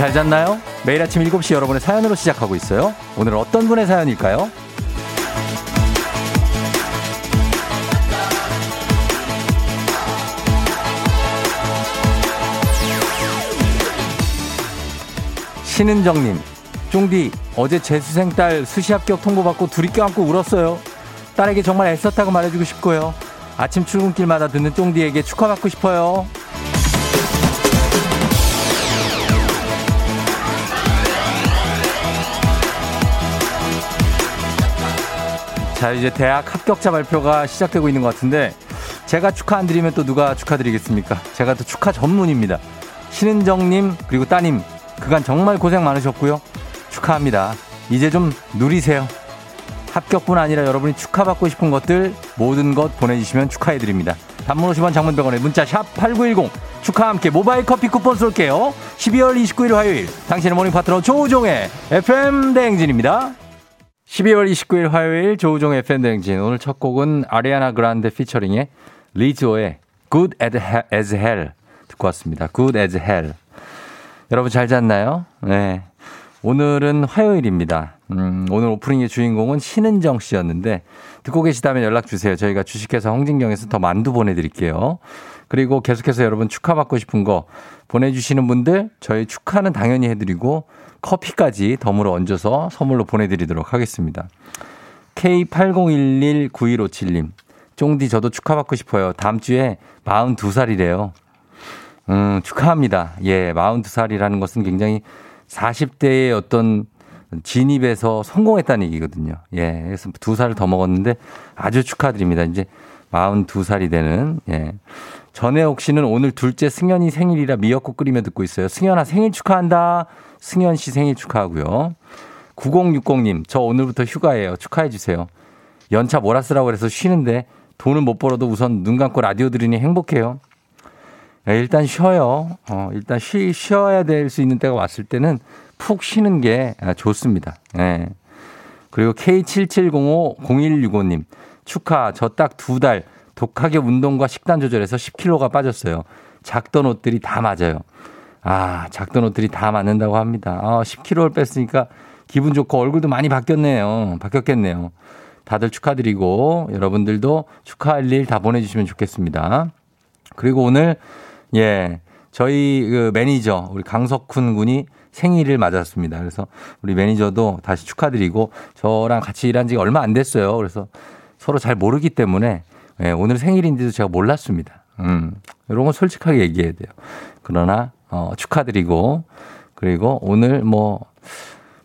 잘 잤나요? 매일 아침 7시 여러분의 사연으로 시작하고 있어요. 오늘 어떤 분의 사연일까요? 신은정님, 쫑디, 어제 재수생 딸 수시 합격 통보받고 둘이 껴안고 울었어요. 딸에게 정말 애썼다고 말해주고 싶고요. 아침 출근길마다 듣는 쫑디에게 축하받고 싶어요. 자, 이제 대학 합격자 발표가 시작되고 있는 것 같은데 제가 축하 안 드리면 또 누가 축하드리겠습니까? 제가 또 축하 전문입니다. 신은정님, 그리고 따님, 그간 정말 고생 많으셨고요. 축하합니다. 이제 좀 누리세요. 합격뿐 아니라 여러분이 축하받고 싶은 것들 모든 것 보내주시면 축하해드립니다. 단문 50원 장문 100원에 문자 샵 8910 축하와 함께 모바일 커피 쿠폰 쏠게요. 12월 29일 화요일 당신의 morning 파트너 조우종의 FM 대행진입니다. 12월 29일 화요일 조우종 FM 대행진 오늘 첫 곡은 아리아나 그란데 피처링의 리즈오의 Good as Hell 듣고 왔습니다. Good as Hell 여러분 잘 잤나요? 네. 오늘은 화요일입니다. 음, 오늘 오프닝의 주인공은 신은정 씨였는데 듣고 계시다면 연락 주세요. 저희가 주식회사 홍진경에서 더 만두 보내드릴게요. 그리고 계속해서 여러분 축하받고 싶은 거 보내주시는 분들 저희 축하는 당연히 해드리고 커피까지 덤으로 얹어서 선물로 보내드리도록 하겠습니다. K80119157님. 쫑디 저도 축하받고 싶어요. 다음 주에 42살이래요. 음, 축하합니다. 예, 42살이라는 것은 굉장히 40대의 어떤 진입에서 성공했다는 얘기거든요. 예, 그래서 두살더 먹었는데 아주 축하드립니다. 이제 42살이 되는, 예. 전혜옥 씨는 오늘 둘째 승현이 생일이라 미역국 끓이며 듣고 있어요. 승현아 생일 축하한다. 승현 씨 생일 축하하고요. 9060님, 저 오늘부터 휴가예요. 축하해주세요. 연차 몰아 쓰라고 그래서 쉬는데 돈은 못 벌어도 우선 눈 감고 라디오 들으니 행복해요. 네, 일단 쉬어요. 어, 일단 쉬, 쉬어야 될 수 있는 때가 왔을 때는 푹 쉬는 게 좋습니다. 네. 그리고 K77050165님, 축하. 저 딱 두 달 독하게 운동과 식단 조절해서 10kg가 빠졌어요. 작던 옷들이 다 맞아요. 아, 작던 옷들이 다 맞는다고 합니다. 아, 10kg를 뺐으니까 기분 좋고 얼굴도 많이 바뀌었네요. 바뀌었겠네요. 다들 축하드리고 여러분들도 축하할 일 다 보내주시면 좋겠습니다. 그리고 오늘 예. 저희 그 매니저 우리 강석훈 군이 생일을 맞았습니다. 그래서 우리 매니저도 다시 축하드리고 저랑 같이 일한 지가 얼마 안 됐어요. 그래서 서로 잘 모르기 때문에 예, 오늘 생일인데도 제가 몰랐습니다. 음, 이런 건 솔직하게 얘기해야 돼요. 그러나 어, 축하드리고 그리고 오늘 뭐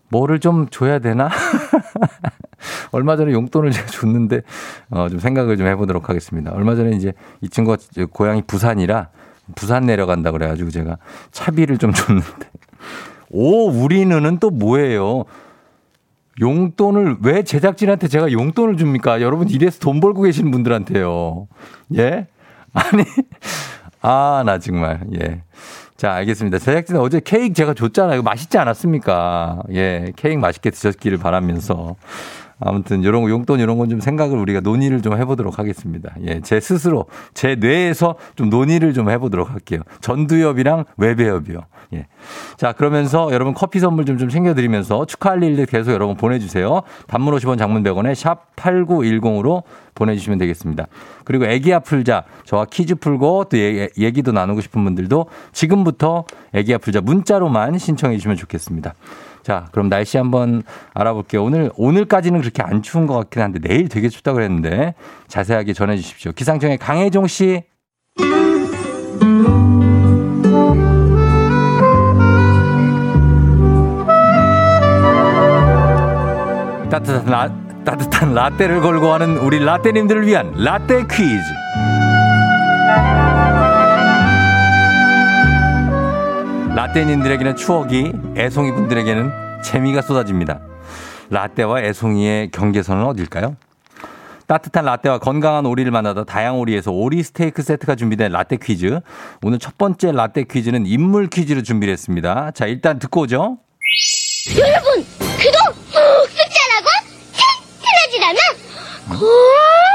뭐를 좀 줘야 되나? 얼마 전에 용돈을 제가 줬는데 어, 좀 생각을 좀 해보도록 하겠습니다. 얼마 전에 이제 이 친구가 고향이 부산이라 부산 내려간다 그래가지고 제가 차비를 좀 줬는데. 오, 우리는 또 뭐예요? 용돈을 왜 제작진한테 제가 용돈을 줍니까? 여러분 이래서 돈 벌고 계시는 분들한테요. 예? 아니, 아, 나 정말, 예. 자, 알겠습니다. 제작진 어제 케이크 제가 줬잖아요. 맛있지 않았습니까? 예, 케이크 맛있게 드셨기를 바라면서. 아무튼 이런 거 용돈 이런 건 좀 생각을 우리가 논의를 좀 해보도록 하겠습니다. 예, 제 스스로 제 뇌에서 좀 논의를 좀 해보도록 할게요. 전두엽이랑 외배엽이요. 예. 자 그러면서 여러분 커피 선물 좀 좀 챙겨드리면서 축하할 일들 계속 여러분 보내주세요. 단문 50원 장문 100원에 샵 8910으로 보내주시면 되겠습니다. 그리고 애기야 풀자 저와 퀴즈 풀고 또 얘기, 도 나누고 싶은 분들도 지금부터 애기야 풀자 문자로만 신청해 주시면 좋겠습니다. 자, 그럼 날씨 한번 알아볼게요. 오늘, 오늘까지는 그렇게 안 추운 것 같긴 한데 내일 되게 춥다고 그랬는데 자세하게 전해 주십시오. 기상청의 강혜종 씨. 따뜻한 라, 따뜻한 라떼를 걸고 하는 우리 라떼님들을 위한 라떼 퀴즈. 라떼님들에게는 추억이, 애송이 분들에게는 재미가 쏟아집니다. 라떼와 애송이의 경계선은 어딜까요? 따뜻한 라떼와 건강한 오리를 만나다 다양오리에서 오리 스테이크 세트가 준비된 라떼 퀴즈. 오늘 첫 번째 라떼 퀴즈는 인물 퀴즈를 준비를 했습니다. 자, 일단 듣고 오죠. 여러분, 그동 푹 쑥자라고 튼튼하지 않아? 골고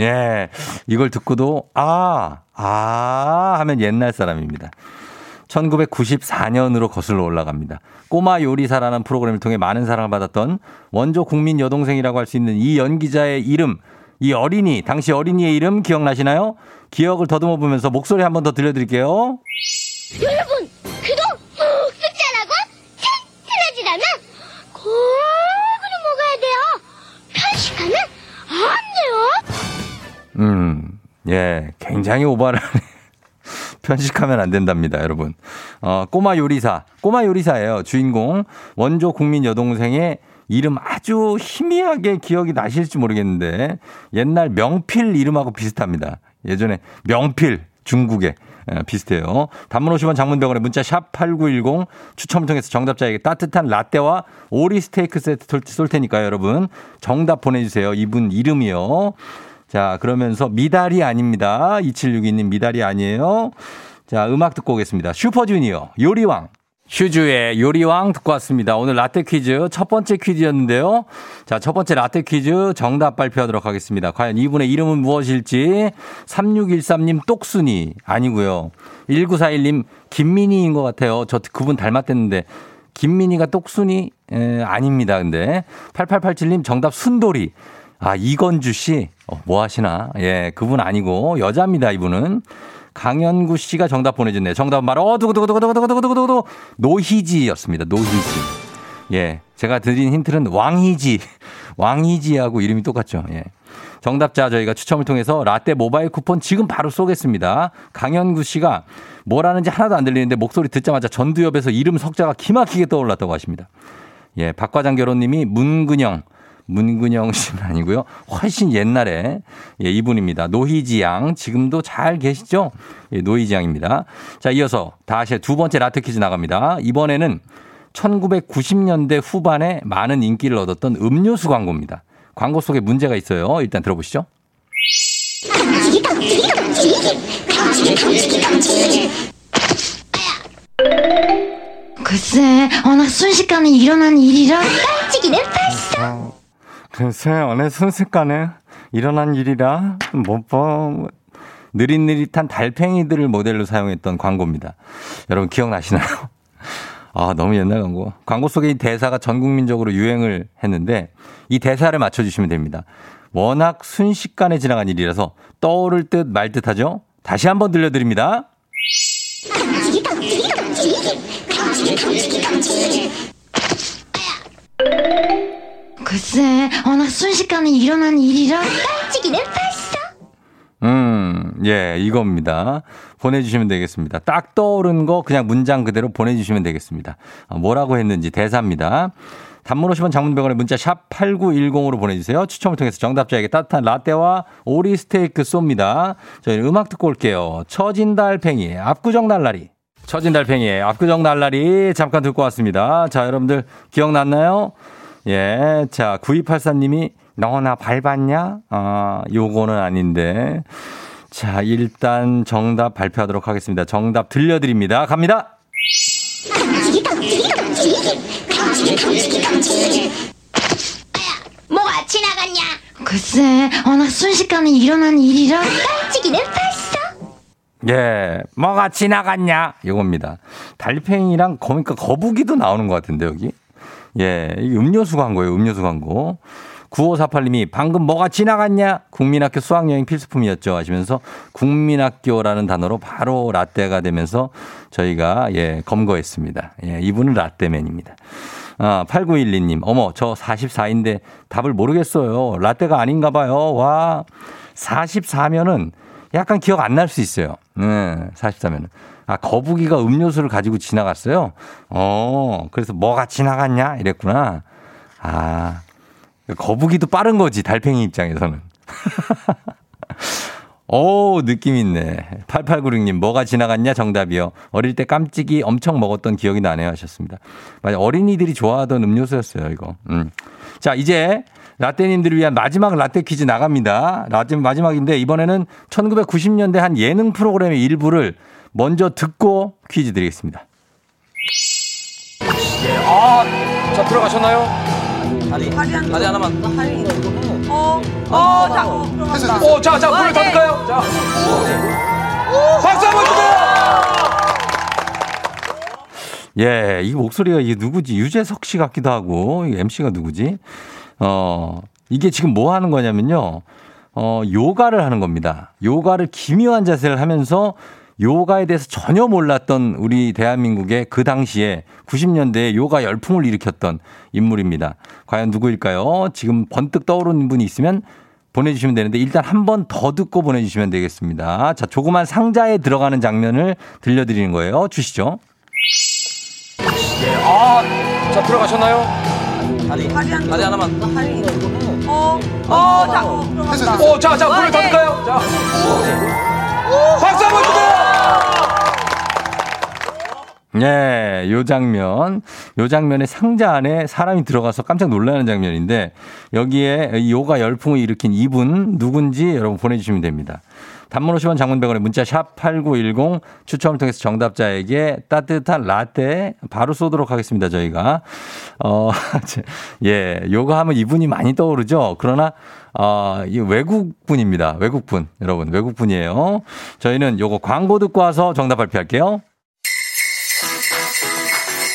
예. 이걸 듣고도 아, 아 하면 옛날 사람입니다. 1994년으로 거슬러 올라갑니다. 꼬마 요리사라는 프로그램을 통해 많은 사랑을 받았던 원조 국민 여동생이라고 할 수 있는 이 연기자의 이름, 이 어린이, 당시 어린이의 이름 기억나시나요? 기억을 더듬어 보면서 목소리 한 번 더 들려드릴게요. 여러분, 그동 푹 튼튼하지 않아? 골고 음, 예, 굉장히 오바를. 편식하면 안 된답니다, 여러분. 어, 꼬마 요리사. 꼬마 요리사예요. 주인공. 원조 국민 여동생의 이름 아주 희미하게 기억이 나실지 모르겠는데 옛날 명필 이름하고 비슷합니다. 예전에 명필 중국에 예, 비슷해요. 단문 50원 장문병원에 문자 샵 8910 추첨을 통해서 정답자에게 따뜻한 라떼와 오리 스테이크 세트 쏠 테니까요, 여러분. 정답 보내주세요. 이분 이름이요. 자, 그러면서 미달이 아닙니다. 2762님 미달이 아니에요. 자, 음악 듣고 오겠습니다. 슈퍼주니어, 요리왕. 슈즈의 요리왕 듣고 왔습니다. 오늘 라떼 퀴즈 첫 번째 퀴즈였는데요. 자, 첫 번째 라떼 퀴즈 정답 발표하도록 하겠습니다. 과연 이분의 이름은 무엇일지 3613님 똑순이 아니고요. 1941님 김민희인 것 같아요. 저 그분 닮았댔는데 김민희가 똑순이 에, 아닙니다. 근데 8887님 정답 순돌이. 아, 이건주 씨. 어, 뭐 하시나? 예, 그분 아니고 여자입니다, 이분은. 강현구 씨가 정답 보내줬네요. 정답은 바로, 어, 두구두구두구두구두구두구두구, 노희지였습니다. 노희지. 예. 제가 드린 힌트는 왕희지. 왕희지하고 이름이 똑같죠. 예. 정답자 저희가 추첨을 통해서 라떼 모바일 쿠폰 지금 바로 쏘겠습니다. 강현구 씨가 뭐라는지 하나도 안 들리는데 목소리 듣자마자 전두엽에서 이름 석자가 기막히게 떠올랐다고 하십니다. 예. 박과장 결혼님이 문근영. 문근영 씨는 아니고요. 훨씬 옛날에 예, 이분입니다. 노희지 양 지금도 잘 계시죠? 예, 노희지 양입니다. 자, 이어서 다시 두 번째 라트 퀴즈 나갑니다. 이번에는 1990년대 후반에 많은 인기를 얻었던 음료수 광고입니다. 광고 속에 문제가 있어요. 일단 들어보시죠. 글쎄, 어느 순식간에 일어난 일이라. 깜찍이는 봤어. 글쎄, 어느 순식간에 일어난 일이라, 뭐, 뭐, 느릿느릿한 달팽이들을 모델로 사용했던 광고입니다. 여러분 기억나시나요? 아, 너무 옛날 광고. 광고 속에 이 대사가 전 국민적으로 유행을 했는데 이 대사를 맞춰주시면 됩니다. 워낙 순식간에 지나간 일이라서 떠오를 듯 말 듯 하죠? 다시 한번 들려드립니다. 글쎄, 어느 순식간에 일어난 일이라. 깜찍이는 봤어. 음, 예, 이겁니다. 보내주시면 되겠습니다. 딱 떠오른 거 그냥 문장 그대로 보내주시면 되겠습니다. 아, 뭐라고 했는지 대사입니다. 단문 50원 장문병원의 문자 샵 8910으로 보내주세요. 추첨을 통해서 정답자에게 따뜻한 라떼와 오리 스테이크 쏩니다. 저희는 음악 듣고 올게요. 처진 달팽이의 압구정 날라리. 처진 달팽이의 압구정 날라리 잠깐 듣고 왔습니다. 자, 여러분들 기억났나요? 예. 자, 9284님이 너나 밟았냐? 아, 요거는 아닌데. 자, 일단 정답 발표하도록 하겠습니다. 정답 들려드립니다. 갑니다. 뭐가 지나갔냐? 글쎄, 어느 순식간에 일어난 일이라. 깜찍이는 봤어. 예, 뭐가 지나갔냐? 요겁니다. 달팽이랑 거니까 거북이도 나오는 것 같은데, 여기. 예, 이 음료수 광고예요, 음료수 광고. 9548님이 방금 뭐가 지나갔냐? 국민학교 수학여행 필수품이었죠. 하시면서 국민학교라는 단어로 바로 라떼가 되면서 저희가 예, 검거했습니다. 예, 이분은 라떼맨입니다. 아, 8912님, 어머, 저 44인데 답을 모르겠어요. 라떼가 아닌가 봐요. 와, 44면은 약간 기억 안 날 수 있어요. 네, 44면은. 아, 거북이가 음료수를 가지고 지나갔어요? 어, 그래서 뭐가 지나갔냐? 이랬구나. 아, 거북이도 빠른 거지, 달팽이 입장에서는. 오, 느낌 있네. 8896님, 뭐가 지나갔냐? 정답이요. 어릴 때 깜찍이 엄청 먹었던 기억이 나네요. 하셨습니다. 맞아. 어린이들이 좋아하던 음료수였어요, 이거. 음. 자, 이제 라떼님들을 위한 마지막 라떼 퀴즈 나갑니다. 라떼 마지막인데, 이번에는 1990년대 한 예능 프로그램의 일부를 먼저 듣고 퀴즈 드리겠습니다. 아, 자 들어가셨나요? 다리 다리 하나만. 어? 어, 자, 들어간다. 오, 자, 자, 불을 더 넣을까요? 자. 박수 한번 주세요! 예, 이 목소리가 이게 누구지? 유재석 씨 같기도 하고, 이 MC가 누구지? 어, 이게 지금 뭐 하는 거냐면요. 어, 요가를 하는 겁니다. 요가를 기묘한 자세를 하면서 요가에 대해서 전혀 몰랐던 우리 대한민국의 그 당시에 90년대에 요가 열풍을 일으켰던 인물입니다. 과연 누구일까요? 지금 번뜩 떠오르는 분이 있으면 보내주시면 되는데 일단 한 번 더 듣고 보내주시면 되겠습니다. 자, 조그만 상자에 들어가는 장면을 들려드리는 거예요. 주시죠. 아, 자, 들어가셨나요? 다리 한 다리 하나만. 다리. 어, 어, 자, 들어간다. 오, 자, 자, 불을 더 넣을까요? 자. 박수 한번 주세요! 네, 요 장면, 요 장면에 상자 안에 사람이 들어가서 깜짝 놀라는 장면인데 여기에 이 요가 열풍을 일으킨 이분 누군지 여러분 보내주시면 됩니다. 단문 50원 장문 100원에 문자 샵 8910 추첨을 통해서 정답자에게 따뜻한 라떼 바로 쏘도록 하겠습니다, 저희가. 어, 예, 요가 하면 이분이 많이 떠오르죠? 그러나, 어, 이 외국분입니다. 외국분. 여러분, 외국분이에요. 저희는 요거 광고 듣고 와서 정답 발표할게요.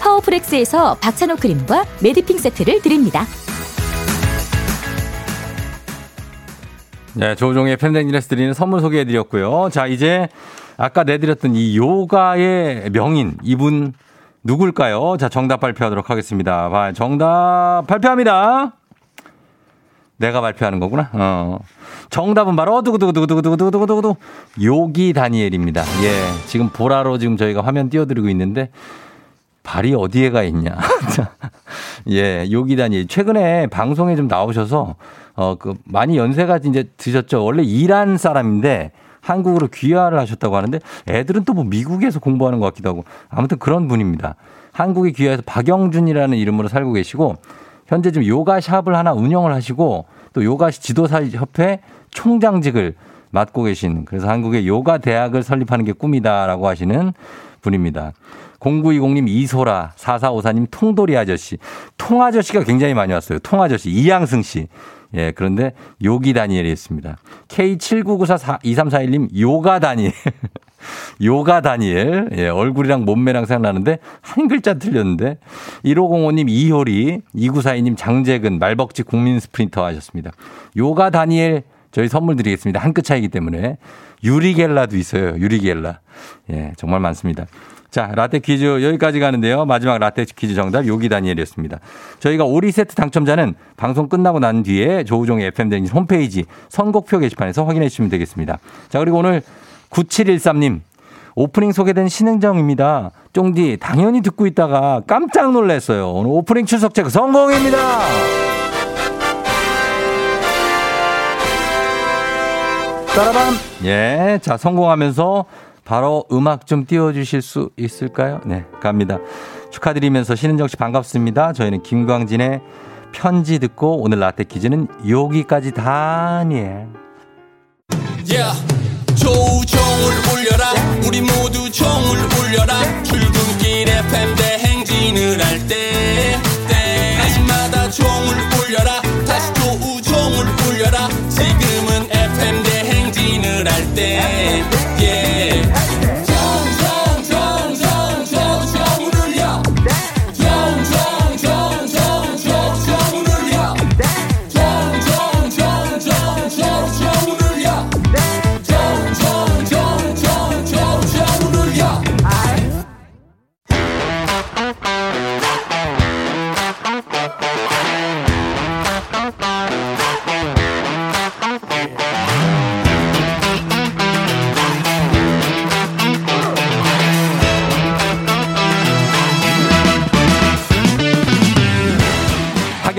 파워프렉스에서 박찬호 크림과 메디핑 세트를 드립니다. 네, 조우종의 FM 대행진에서 드리는 선물 소개해 드렸고요. 자, 이제 아까 내드렸던 이 요가의 명인, 이분 누굴까요? 자, 정답 발표하도록 하겠습니다. 정답 발표합니다. 내가 발표하는 거구나. 어. 정답은 바로 두구두구두구두구두구두구두구 요기 다니엘입니다. 예. 지금 보라로 지금 저희가 화면 띄워드리고 있는데 발이 어디에 가 있냐. 예. 요기 다니엘. 최근에 방송에 좀 나오셔서 어, 그 많이 연세가 이제 드셨죠. 원래 이란 사람인데 한국으로 귀화를 하셨다고 하는데 애들은 또 뭐 미국에서 공부하는 것 같기도 하고 아무튼 그런 분입니다. 한국에 귀화해서 박영준이라는 이름으로 살고 계시고 현재 지금 요가 샵을 하나 운영을 하시고 또 요가 지도사 협회 총장직을 맡고 계신 그래서 한국의 요가 대학을 설립하는 게 꿈이다라고 하시는 분입니다. 0920님 이소라, 4454님 통돌이 아저씨. 통아저씨가 굉장히 많이 왔어요. 통아저씨. 이양승 씨. 예, 그런데 요기 다니엘이었습니다. K79942341님 요가 다니엘. 요가 다니엘. 예, 얼굴이랑 몸매랑 생각나는데 한 글자 틀렸는데 1505님 이효리, 2942님 장재근, 말벅지 국민 스프린터 하셨습니다. 요가 다니엘 저희 선물 드리겠습니다. 한 끗 차이기 때문에. 유리겔라도 있어요. 유리겔라. 예, 정말 많습니다. 자, 라떼 퀴즈 여기까지 가는데요. 마지막 라떼 퀴즈 정답 요기 다니엘이었습니다. 저희가 오리 세트 당첨자는 방송 끝나고 난 뒤에 조우종의 FM댕진 홈페이지 선곡표 게시판에서 확인해 주시면 되겠습니다. 자, 그리고 오늘 9713님 오프닝 소개된 신흥정입니다. 쫑디 당연히 듣고 있다가 깜짝 놀랐어요. 오늘 오프닝 출석 체크 성공입니다. 따라밤. 예. 자, 성공하면서 바로 음악 좀 띄워주실 수 있을까요? 네, 갑니다. 축하드리면서 신은정 씨 반갑습니다. 저희는 김광진의 편지 듣고 오늘 라떼 퀴즈는 여기까지 다니엘. 조우종을 울려라 우리 모두 종을 울려라 출근길 FM 대행진을 할때 때마다 종을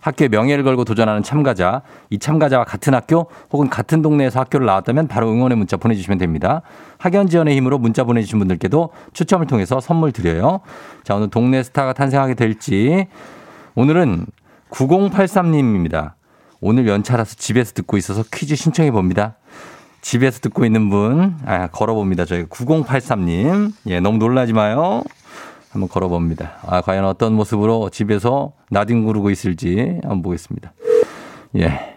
학교의 명예를 걸고 도전하는 참가자, 이 참가자와 같은 학교 혹은 같은 동네에서 학교를 나왔다면 바로 응원의 문자 보내주시면 됩니다. 학연 지원의 힘으로 문자 보내주신 분들께도 추첨을 통해서 선물 드려요. 자, 오늘 동네 스타가 탄생하게 될지 오늘은 9083님입니다. 오늘 연차라서 집에서 듣고 있어서 퀴즈 신청해 봅니다. 집에서 듣고 있는 분, 아, 걸어봅니다. 저희 9083님. 예, 너무 놀라지 마요. 한번 걸어봅니다. 아, 과연 어떤 모습으로 집에서 나뒹 구르고 있을지 한번 보겠습니다. 예.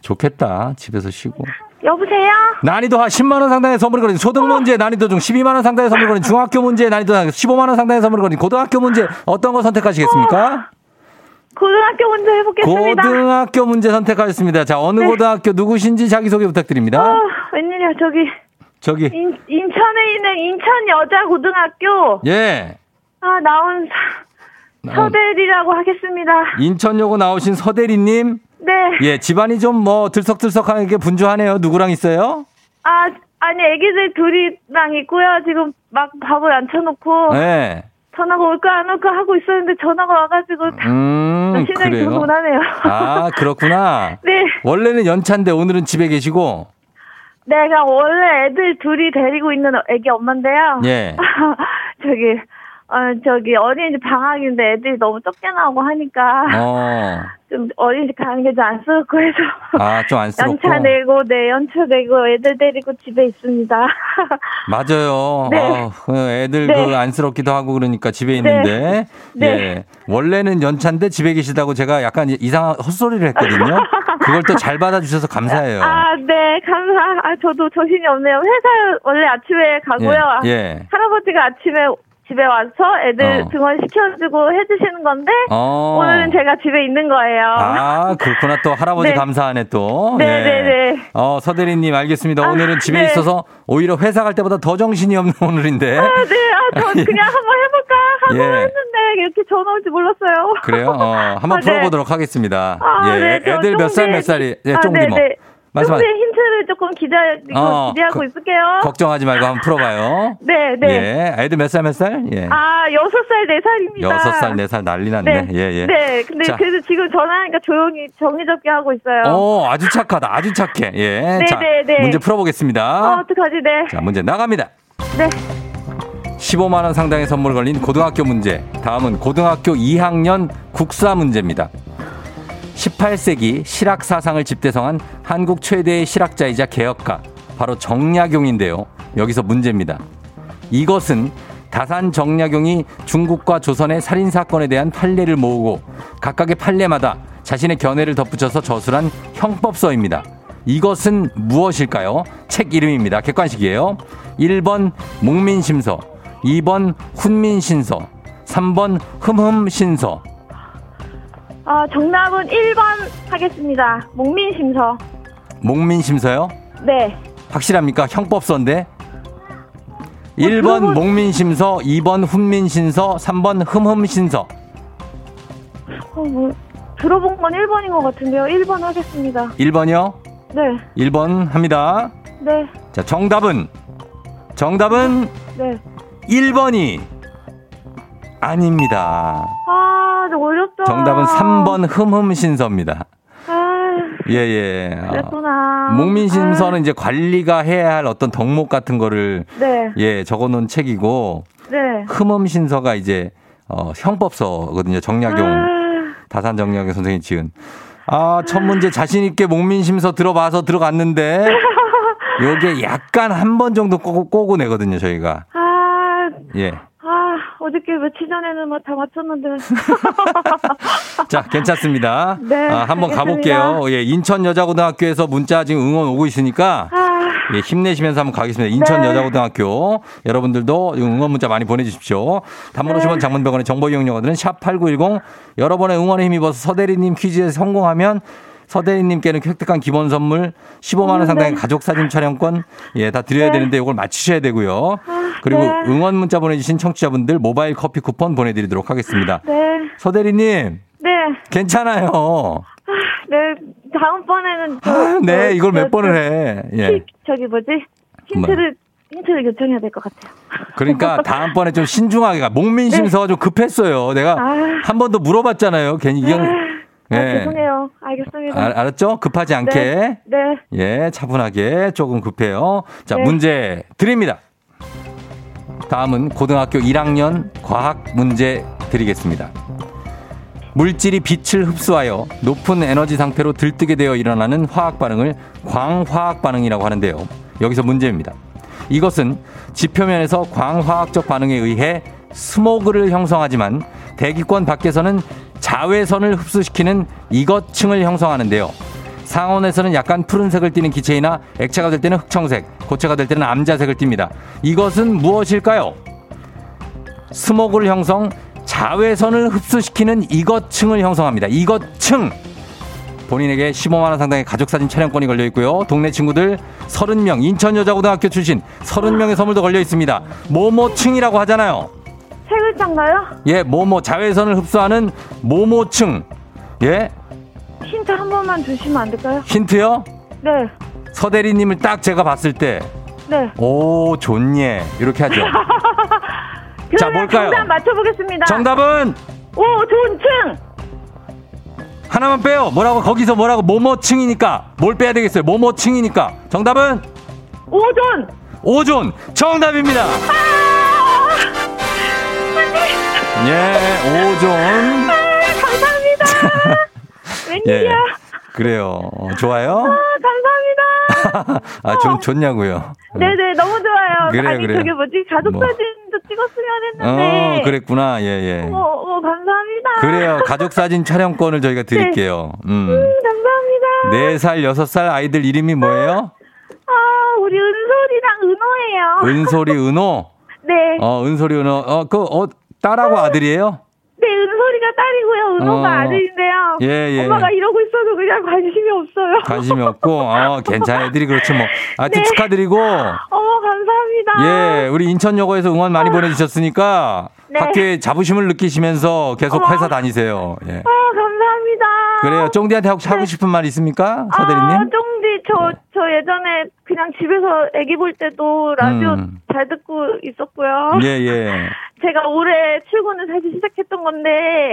좋겠다. 집에서 쉬고. 여보세요? 난이도 한 10만원 상당의 선물을 거린 초등 문제, 난이도 중 12만원 상당의 선물을 거린 중학교 문제, 난이도 15만원 상당의 선물을 거린 고등학교 문제, 어떤 거 선택하시겠습니까? 고등학교 문제 해보겠습니다. 고등학교 문제 선택하셨습니다. 자, 어느 고등학교 누구신지 자기소개 부탁드립니다. 어, 웬일이야, 저기, 저기, 인, 인천에 있는 인천 여자고등학교, 예. 아, 나온 서, 서대리라고 하겠습니다. 인천여고 나오신 서대리님. 네. 예, 집안이 좀 뭐 들썩들썩하게 분주하네요. 누구랑 있어요? 아, 아니, 애기들 둘이랑 있고요. 지금 막 밥을 안 쳐놓고, 네. 전화가 올까 안 올까 하고 있었는데 전화가 와가지고, 음, 심장이 그래요. 두근두근하네요. 아, 그렇구나. 네. 원래는 연차인데 오늘은 집에 계시고, 내가 원래 애들 둘이 데리고 있는 애기 엄마인데요. 예. 저기, 어, 저기 어린이집 방학인데 애들이 너무 적게 나오고 하니까 어, 좀 어린이집 가는 게 좀 안쓰럽고 해서 아, 좀 안쓰럽고. 연차 내고 네 연차 내고 애들 데리고 집에 있습니다. 맞아요. 네. 아, 그 애들 네. 그 안쓰럽기도 하고 그러니까 집에 있는데, 네. 예. 원래는 연차인데 집에 계시다고 제가 약간 이상한 헛소리를 했거든요. 그걸 또 잘 받아주셔서 감사해요. 아, 네, 감사. 아, 저도 정신이 없네요. 회사 원래 아침에 가고요. 예. 예. 할아버지가 아침에 집에 와서 애들 어. 등원 시켜주고 해주시는 건데 어. 오늘은 제가 집에 있는 거예요. 아, 그렇구나. 또 할아버지 네. 감사하네 또. 네, 예. 네, 네. 어, 서대리님 알겠습니다. 아, 오늘은 집에 네. 있어서 오히려 회사 갈 때보다 더 정신이 없는 오늘인데. 아, 네, 아, 저 그냥 한번 해볼까 하고 예. 했는데 이렇게 전화 올지 몰랐어요. 그래요? 어, 한번 아, 네. 풀어보도록 하겠습니다. 아, 예. 네, 저 애들 몇 살, 쫑디- 몇 살이? 예, 아, 쫑디 네, 뭐. 네. 말씀하세요. 쫑디 힌트를 조금 기대, 어, 기대하고 거- 있을게요. 걱정하지 말고 한번 풀어봐요. 네, 네. 예. 애들 몇 살, 몇 살? 예. 아, 여섯 살, 네 살입니다. 여섯 살, 네 살 난리 났네. 네. 예, 예. 네, 근데 자. 그래도 지금 전화하니까 조용히 정리접기 하고 있어요. 어, 아주 착하다. 아주 착해. 예. 네, 자, 네, 네. 문제 풀어보겠습니다. 어, 어떡하지, 네. 자, 문제 나갑니다. 네. 15만 원 상당의 선물 걸린 고등학교 문제. 다음은 고등학교 2학년 국사 문제입니다. 18세기 실학 사상을 집대성한 한국 최대의 실학자이자 개혁가 바로 정약용인데요. 여기서 문제입니다. 이것은 다산 정약용이 중국과 조선의 살인 사건에 대한 판례를 모으고 각각의 판례마다 자신의 견해를 덧붙여서 저술한 형법서입니다. 이것은 무엇일까요? 책 이름입니다. 객관식이에요. 1번 목민심서, 2번 훈민신서, 3번 흠흠신서. 아, 정답은 1번 하겠습니다. 목민심서. 목민심서요? 네. 확실합니까? 형법서인데. 1번 들어본- 목민심서, 2번 훈민신서, 3번 흠흠신서. 어, 뭐, 들어본 건 1번인 것 같은데요. 1번 하겠습니다. 1번이요? 네. 1번 합니다. 네. 자, 정답은 정답은 네. 1번이 아닙니다. 아, 좀 어렵다. 정답은 3번 흠흠신서입니다. 아, 예, 예. 아, 그랬구나. 목민신서는 이제 관리가 해야 할 어떤 덕목 같은 거를 아, 네. 예, 적어 놓은 책이고 네. 흠흠신서가 이제 어, 형법서거든요. 정약용 아, 다산 정약용 선생이 지은. 아, 첫 문제 자신 있게 목민심서 들어봐서 들어갔는데 요게 약간 한 번 정도 꼬고, 꼬고 내거든요, 저희가. 아, 예. 아, 어저께 며칠 전에는 뭐 다 맞췄는데. 자, 괜찮습니다. 네, 아, 한번 알겠습니다. 가볼게요. 예, 인천 여자고등학교에서 문자 지금 응원 오고 있으니까 아, 예, 힘내시면서 한번 가겠습니다. 인천 네. 여자고등학교 여러분들도 응원 문자 많이 보내주십시오. 단문 네. 50원 장문병원의 정보 이용료들은 샵8910 여러분의 응원에 힘입어서 서대리님 퀴즈에 성공하면 서대리님께는 획득한 기본 선물 15만 원 음, 상당의 네. 가족 사진 촬영권 예, 다 드려야 네. 되는데 이걸 맞추셔야 되고요. 그리고 네. 응원 문자 보내주신 청취자분들 모바일 커피 쿠폰 보내드리도록 하겠습니다. 네. 서대리님 네. 괜찮아요. 네. 다음번에는. 저, 아, 네, 저, 이걸 저, 몇 번을 저, 해. 예. 히- 저기 뭐지? 힌트를, 힌트를 요청해야 될 것 같아요. 그러니까 다음번에 좀 신중하게 가. 목민심서가 좀 급했어요. 내가 네. 아. 한번 더 물어봤잖아요. 괜히 이게. 아, 예. 죄송해요. 알겠습니다. 알, 알았죠? 급하지 않게. 네. 네. 예, 차분하게 조금 급해요. 자, 네. 문제 드립니다. 다음은 고등학교 1학년 과학 문제 드리겠습니다. 물질이 빛을 흡수하여 높은 에너지 상태로 들뜨게 되어 일어나는 화학 반응을 광화학 반응이라고 하는데요. 여기서 문제입니다. 이것은 지표면에서 광화학적 반응에 의해 스모그를 형성하지만 대기권 밖에서는 자외선을 흡수시키는 이것층을 형성하는데요. 상온에서는 약간 푸른색을 띠는 기체이나 액체가 될 때는 흑청색, 고체가 될 때는 암자색을 띱니다. 이것은 무엇일까요? 스모그를 형성, 자외선을 흡수시키는 이것층을 형성합니다. 이것층. 본인에게 15만 원 상당의 가족 사진 촬영권이 걸려 있고요. 동네 친구들 30명, 인천 여자고등학교 출신 30명의 선물도 걸려 있습니다. 모모층이라고 하잖아요. 세 글자인가요? 예, 모모 자외선을 흡수하는 모모층. 예, 힌트 한 번만 주시면 안 될까요? 힌트요. 네. 서대리님을 딱 제가 봤을 때, 네. 오, 좋예. 이렇게 하죠. 자, 뭘까요? 정답 맞춰보겠습니다. 정답은 오, 존층! 하나만 빼요. 뭐라고, 거기서 뭐라고, 모모층이니까. 뭘 빼야 되겠어요? 모모층이니까. 정답은 오존! 오존. 정답입니다. 예, 오존. 감사합니다. 예. 웬일이야. 그래요. 어, 좋아요? 아, 감사합니다. 아, 좋, 좋냐고요. 네네, 너무 좋아요. 그래요, 아니, 그래요. 저기 뭐지, 가족 뭐. 사진도 찍었으면 했는데. 어, 그랬구나. 예, 예. 어, 어, 감사합니다. 그래요. 가족 사진 촬영권을 저희가 드릴게요. 음. 음, 감사합니다. 네 살, 여섯 살 아이들 이름이 뭐예요? 아, 우리 은솔이랑 은호예요. 은솔이, 은호? 네. 어, 은솔이, 은호. 어, 그, 어, 딸하고 아들이에요? 네, 은솔이가 딸이고요. 은호가 어. 아들인데요. 예, 예. 엄마가 이러고 있어도 그냥 관심이 없어요. 관심이 없고, 어, 괜찮아. 애들이 그렇죠, 뭐. 하여튼 네. 축하드리고, 어머, 감사합니다. 예, 우리 인천여고에서 응원 많이 보내주셨으니까, 네. 학교에 자부심을 느끼시면서 계속 어머. 회사 다니세요. 예. 아, 감사합니다. 그래요. 쫑디한테 혹시 하고 싶은 말 있습니까? 서대리님? 아, 쫑디, 저, 저 예전에 그냥 집에서 애기 볼 때도 라디오 음. 잘 듣고 있었고요. 예, 예. 제가 올해 출근을 사실 시작했던 건데,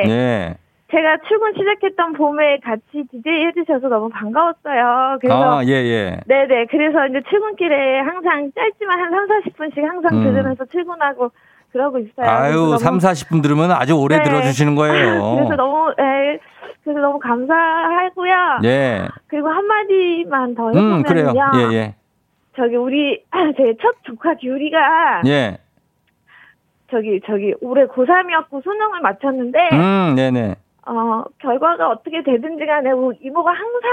예. 제가 출근 시작했던 봄에 같이 DJ 해주셔서 너무 반가웠어요. 그래서, 아, 예, 예. 네네. 그래서 이제 출근길에 항상 짧지만 한 3, 40분씩 항상 음. 들으면서 출근하고 그러고 있어요. 아유, 그래서 3, 너무- 40분 들으면 아주 오래 네. 들어주시는 거예요. 그래서 너무 예, 그래서 너무 감사하고요. 예. 그리고 한 마디만 더 음, 그래요. 해보면요. 예, 예. 저기 우리 제 첫 조카 규리가 예. 저기 저기 올해 고3이었고 수능을 마쳤는데 음, 네네. 어 결과가 어떻게 되든지 간에 우리 이모가 항상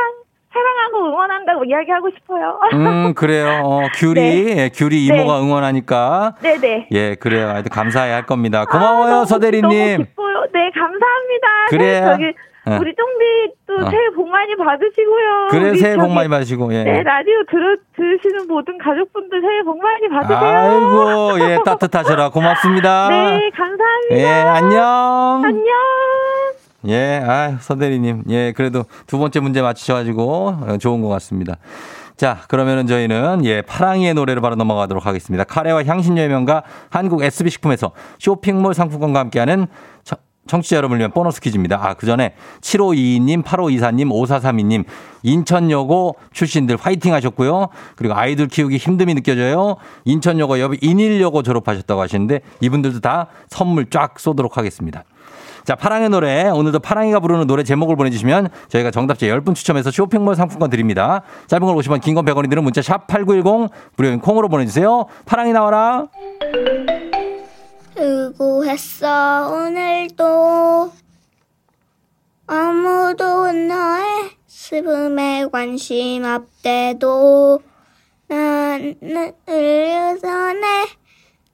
사랑하고 응원한다고 이야기하고 싶어요. 음, 그래요. 어, 귤이, 네. 예, 귤이 이모가 응원하니까. 네네. 예, 그래요. 하여튼 감사해 할 겁니다. 고마워요, 아, 서대리님. 너무 기뻐요. 네 감사합니다. 그래요. 네, 저기 어. 우리 쫑디도 어. 새해 복 많이 받으시고요. 그래, 새해 복 많이 받으시고, 예. 네 라디오 들으 들으시는 모든 가족분들 새해 복 많이 받으세요. 아이고, 예, 따뜻하셔라. 고맙습니다. 네 감사합니다. 예, 안녕. 안녕. 예, 아, 서대리님. 예, 그래도 두 번째 문제 맞추셔가지고 어, 좋은 것 같습니다. 자, 그러면은 저희는 예, 파랑이의 노래로 바로 넘어가도록 하겠습니다. 카레와 향신료의 명가 한국 SB식품에서 쇼핑몰 상품권과 함께하는 청- 청취자 여러분을 위한 보너스 퀴즈입니다. 아, 그 전에 7522님, 8524님, 5432님, 인천여고 출신들 화이팅 하셨고요. 그리고 아이들 키우기 힘듦이 느껴져요. 인천여고 옆 인일여고 졸업하셨다고 하시는데 이분들도 다 선물 쫙 쏘도록 하겠습니다. 자, 파랑의 노래. 오늘도 파랑이가 부르는 노래 제목을 보내주시면 저희가 정답자 10분 추첨해서 쇼핑몰 상품권 드립니다. 짧은 걸 50원, 긴 건 100원이 드는 문자 샵 8910 무료인 콩으로 보내주세요. 파랑이 나와라. 수고했어 오늘도 아무도 너의 슬픔에 관심 없대도 나는 의유선에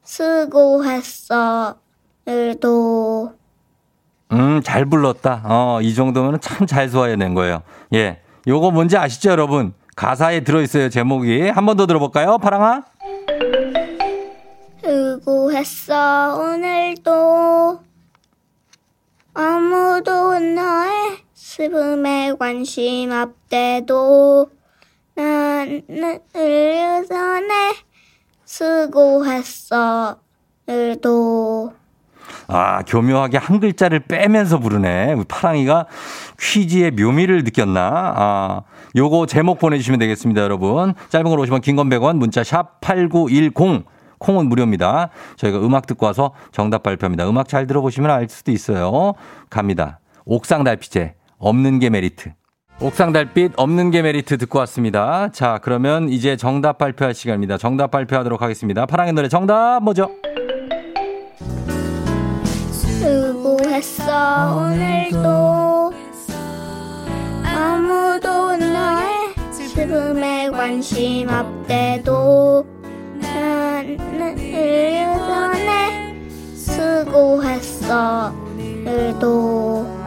수고했어 오늘도 음, 잘 불렀다. 어, 이 정도면 참 잘 소화해낸 거예요. 예. 요거 뭔지 아시죠, 여러분? 가사에 들어있어요, 제목이. 한 번 더 들어볼까요, 파랑아? 수고했어 오늘도 아무도 너의 슬픔에 관심 없대도 나는 의유선에 수고했어 오늘도 아, 교묘하게 한 글자를 빼면서 부르네. 파랑이가 퀴즈의 묘미를 느꼈나? 아, 요거 제목 보내주시면 되겠습니다, 여러분. 짧은 건 50원 긴건 100원, 문자 샵 8910. 콩은 무료입니다. 저희가 음악 듣고 와서 정답 발표합니다. 음악 잘 들어보시면 알 수도 있어요. 갑니다. 옥상 달빛에 없는 게 메리트. 옥상 달빛 없는 게 메리트 듣고 왔습니다. 자, 그러면 이제 정답 발표할 시간입니다. 정답 발표하도록 하겠습니다. 파랑의 노래 정답 뭐죠? 수고했어 오늘도 아무도 너의 슬픔에 관심 없대도 나는 의유선에 수고했어 오늘도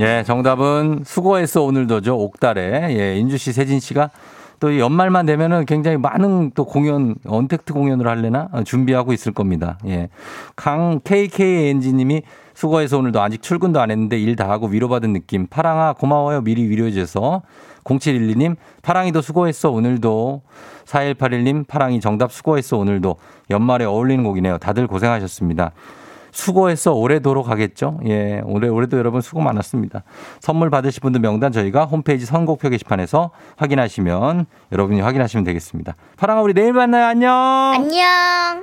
예, 정답은 수고했어 오늘도죠. 옥달에. 예, 인주 씨, 세진 씨가 또이 연말만 되면은 굉장히 많은 또 공연, 언택트 공연을 할래나 어, 준비하고 있을 겁니다. 예. 강 KKNG 님이 수고해서 오늘도 아직 출근도 안 했는데 일 다 하고 위로받은 느낌. 파랑아 고마워요. 미리 위로해 줘서. 0712님, 파랑이도 수고했어, 오늘도. 4181님, 파랑이 정답 수고했어, 오늘도. 연말에 어울리는 곡이네요. 다들 고생하셨습니다. 수고했어 올해도로 가겠죠? 예, 올해 올해도 여러분 수고 많았습니다. 선물 받으실 분들 명단 저희가 홈페이지 선곡표 게시판에서 확인하시면 여러분이 확인하시면 되겠습니다. 파랑아 우리 내일 만나요. 안녕. 안녕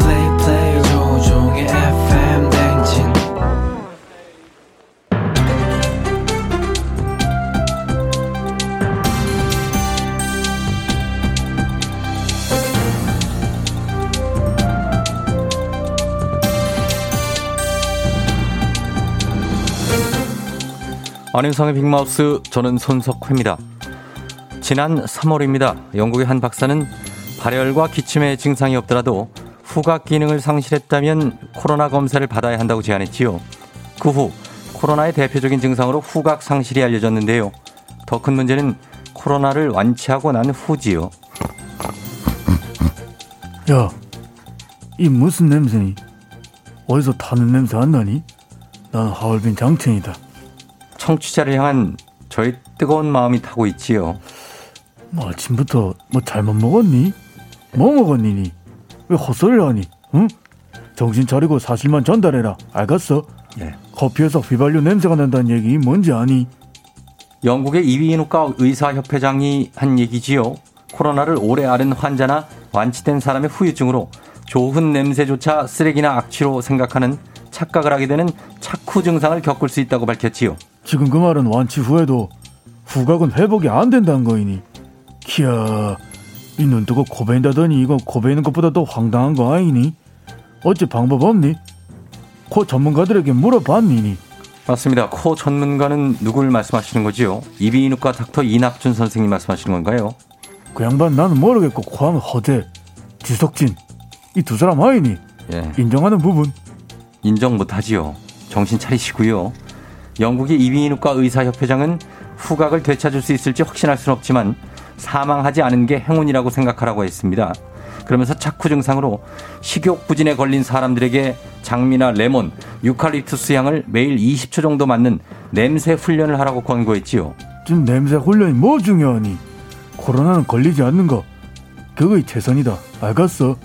안윤성의 빅마우스 저는 손석회입니다. 지난 3월입니다. 영국의 한 박사는 발열과 기침의 증상이 없더라도 후각 기능을 상실했다면 코로나 검사를 받아야 한다고 제안했지요. 그 후 코로나의 대표적인 증상으로 후각 상실이 알려졌는데요. 더 큰 문제는 코로나를 완치하고 난 후지요. 야, 이 무슨 냄새니? 어디서 타는 냄새 안 나니? 난 하얼빈 장첸이다. 청취자를 향한 저의 뜨거운 마음이 타고 있지요. 뭐 아침부터 뭐 잘못 먹었니? 뭐 먹었니? 니? 왜 헛소리를 하니? 응? 정신 차리고 사실만 전달해라. 알겠어? 예. 커피에서 휘발유 냄새가 난다는 얘기 뭔지 아니? 영국의 이비인후과 의사협회장이 한 얘기지요. 코로나를 오래 앓은 환자나 완치된 사람의 후유증으로 좋은 냄새조차 쓰레기나 악취로 생각하는 착각을 하게 되는 착후 증상을 겪을 수 있다고 밝혔지요. 지금 그 말은 완치 후에도 후각은 회복이 안 된다는 거이니. 키야, 이 눈 뜨고 코베인다더니 이거 코베이는 것보다 더 황당한 거 아니니? 어찌 방법 없니? 코 전문가들에게 물어봤니니? 맞습니다. 코 전문가는 누굴 말씀하시는 거지요? 이비인후과 닥터 이낙준 선생님 말씀하시는 건가요? 그 양반 나는 모르겠고 코하면 허재, 지석진 이 두 사람 아니니? 예. 인정하는 부분. 인정 못하지요. 정신 차리시고요. 영국의 이비인후과 의사협회장은 후각을 되찾을 수 있을지 확신할 수는 없지만 사망하지 않은 게 행운이라고 생각하라고 했습니다. 그러면서 착후 증상으로 식욕 부진에 걸린 사람들에게 장미나 레몬, 유칼립투스 향을 매일 20초 정도 맡는 냄새 훈련을 하라고 권고했지요. 지금 냄새 훈련이 뭐 중요하니? 코로나는 걸리지 않는 거. 그거이 최선이다. 알겠어?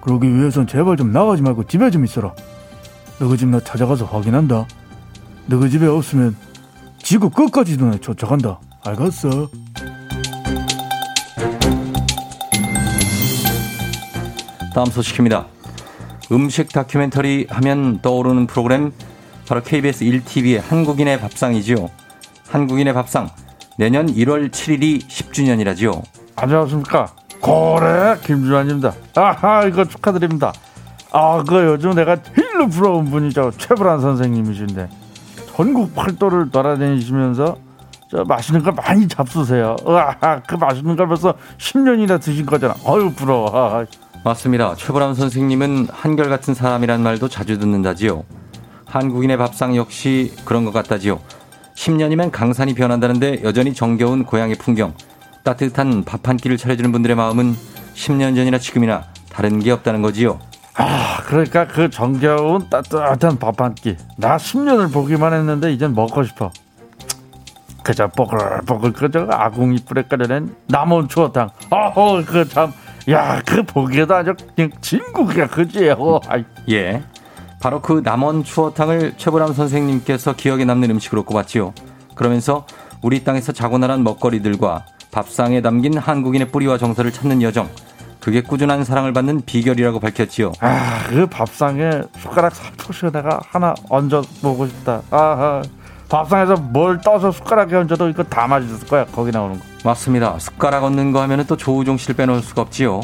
그러기 위해선 제발 좀 나가지 말고 집에 좀 있어라. 너희 집나 찾아가서 확인한다. 너희 집에 없으면 지구 끝까지도 나 쫓아간다. 알겠어? 다음 소식입니다. 음식 다큐멘터리 하면 떠오르는 프로그램 바로 KBS 1TV의 한국인의 밥상이지요. 한국인의 밥상 내년 1월 7일이 10주년이라지요. 안녕하십니까. 고래 김주환입니다. 아하 이거 축하드립니다. 아, 그 요즘 내가 제일로 부러운 분이 저 최불안 선생님이신데 전국 팔도를 돌아다니시면서 저 맛있는 걸 많이 잡수세요. 으아, 그 맛있는 걸 벌써 10년이나 드신 거잖아. 어유 부러워. 아, 맞습니다. 최보람 선생님은 한결같은 사람이란 말도 자주 듣는다지요. 한국인의 밥상 역시 그런 것 같다지요. 10년이면 강산이 변한다는데 여전히 정겨운 고향의 풍경, 따뜻한 밥 한 끼를 차려주는 분들의 마음은 10년 전이나 지금이나 다른 게 없다는 거지요. 아, 그러니까 그 정겨운 따뜻한 밥 한 끼. 나 10년을 보기만 했는데 이젠 먹고 싶어. 그저 뽀글뽀글 그저 아궁이 뿔에 끓여낸 남원 추어탕. 어허, 그 참. 야, 그 보기에도 아주 진국이야, 그지? 어, 아이. 예. 바로 그 남원 추어탕을 최보람 선생님께서 기억에 남는 음식으로 꼽았지요. 그러면서 우리 땅에서 자고 나란 먹거리들과 밥상에 담긴 한국인의 뿌리와 정서를 찾는 여정. 그게 꾸준한 사랑을 받는 비결이라고 밝혔지요. 아, 그 밥상에 숟가락 살포시 내가 하나 얹어 보고 싶다. 아하. 밥상에서 뭘 떠서 숟가락에 얹어도 이거 다 맛있을 거야. 거기 나오는 거. 맞습니다. 숟가락 얹는 거 하면은 또 조우종 씨를 빼놓을 수가 없지요.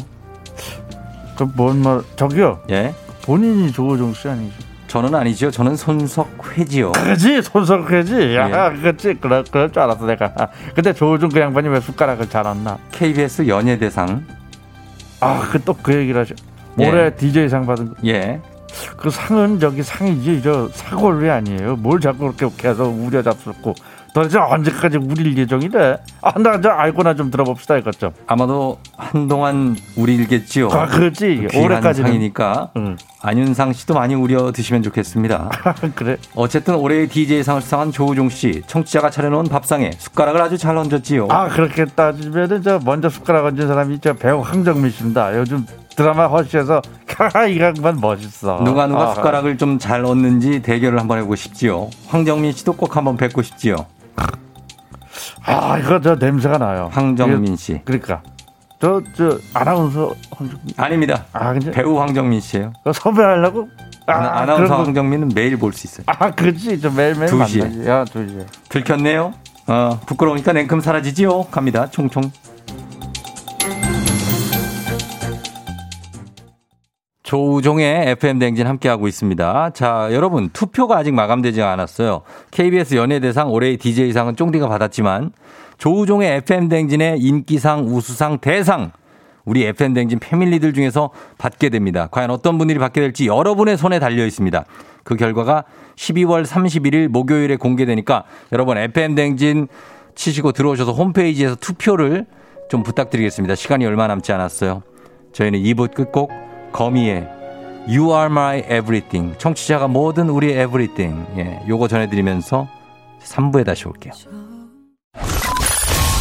그뭔 말? 저기요. 예. 본인이 조우종 씨 아니죠? 저는 아니지요. 저는 손석회지요. 그지 손석회지. 야, 예. 그렇지. 그럴, 그럴 줄 알았어 내가. 근데 조우종 그 양반이 왜 숟가락을 잘 안 나? KBS 연예대상. 아, 그또그 얘기를 하죠. 예. 올해 DJ 상 받은 거. 예. 그 상은 저기 상이지 저 사골이 아니에요. 뭘 자꾸 그렇게 계속 우려 잡수고 도대체 언제까지 우릴 예정이래? 아, 나 저 알고나 좀 들어봅시다 이것 좀. 아마도 한동안 우리일겠지요. 아, 그렇지. 올해까지는. 상이니까 응. 안윤상 씨도 많이 우려 드시면 좋겠습니다. 그래. 어쨌든 올해의 DJ상을 수상한 조우종 씨, 청취자가 차려놓은 밥상에 숟가락을 아주 잘 얹었지요. 아 그렇게 따지면은 저 먼저 숟가락 얹은 사람이 저 배우 황정민 씨입니다. 요즘 드라마 허쉬에서 이 양반 멋있어. 누가 누가 아, 숟가락을 좀 잘 얹는지 대결을 한번 해보고 싶지요. 황정민 씨도 꼭 한번 뵙고 싶지요. 아 이거 저 냄새가 나요. 황정민 씨. 그러니까 저 저 아나운서 황정민. 아닙니다. 아 근데 배우 황정민 씨예요. 섭외하려고? 아, 아, 나운서 황정민은 매일 볼 수 있어요. 아 그렇지 저 매일매일 두 시에. 만나지. 야두 시에. 들켰네요. 어, 부끄러우니까 냉큼 사라지지요. 갑니다. 총총. 조우종의 FM 댕진 함께하고 있습니다. 자, 여러분, 투표가 아직 마감되지 않았어요. KBS 연예대상 올해의 DJ상은 쫑디가 받았지만, 조우종의 FM 댕진의 인기상, 우수상, 대상, 우리 FM 댕진 패밀리들 중에서 받게 됩니다. 과연 어떤 분들이 받게 될지 여러분의 손에 달려 있습니다. 그 결과가 12월 31일 목요일에 공개되니까 여러분 FM 댕진 치시고 들어오셔서 홈페이지에서 투표를 좀 부탁드리겠습니다. 시간이 얼마 남지 않았어요. 저희는 2부 끝곡 거미의 You are my everything. 청취자가 모든 우리의 everything. 예, 요거 전해드리면서 3부에 다시 올게요.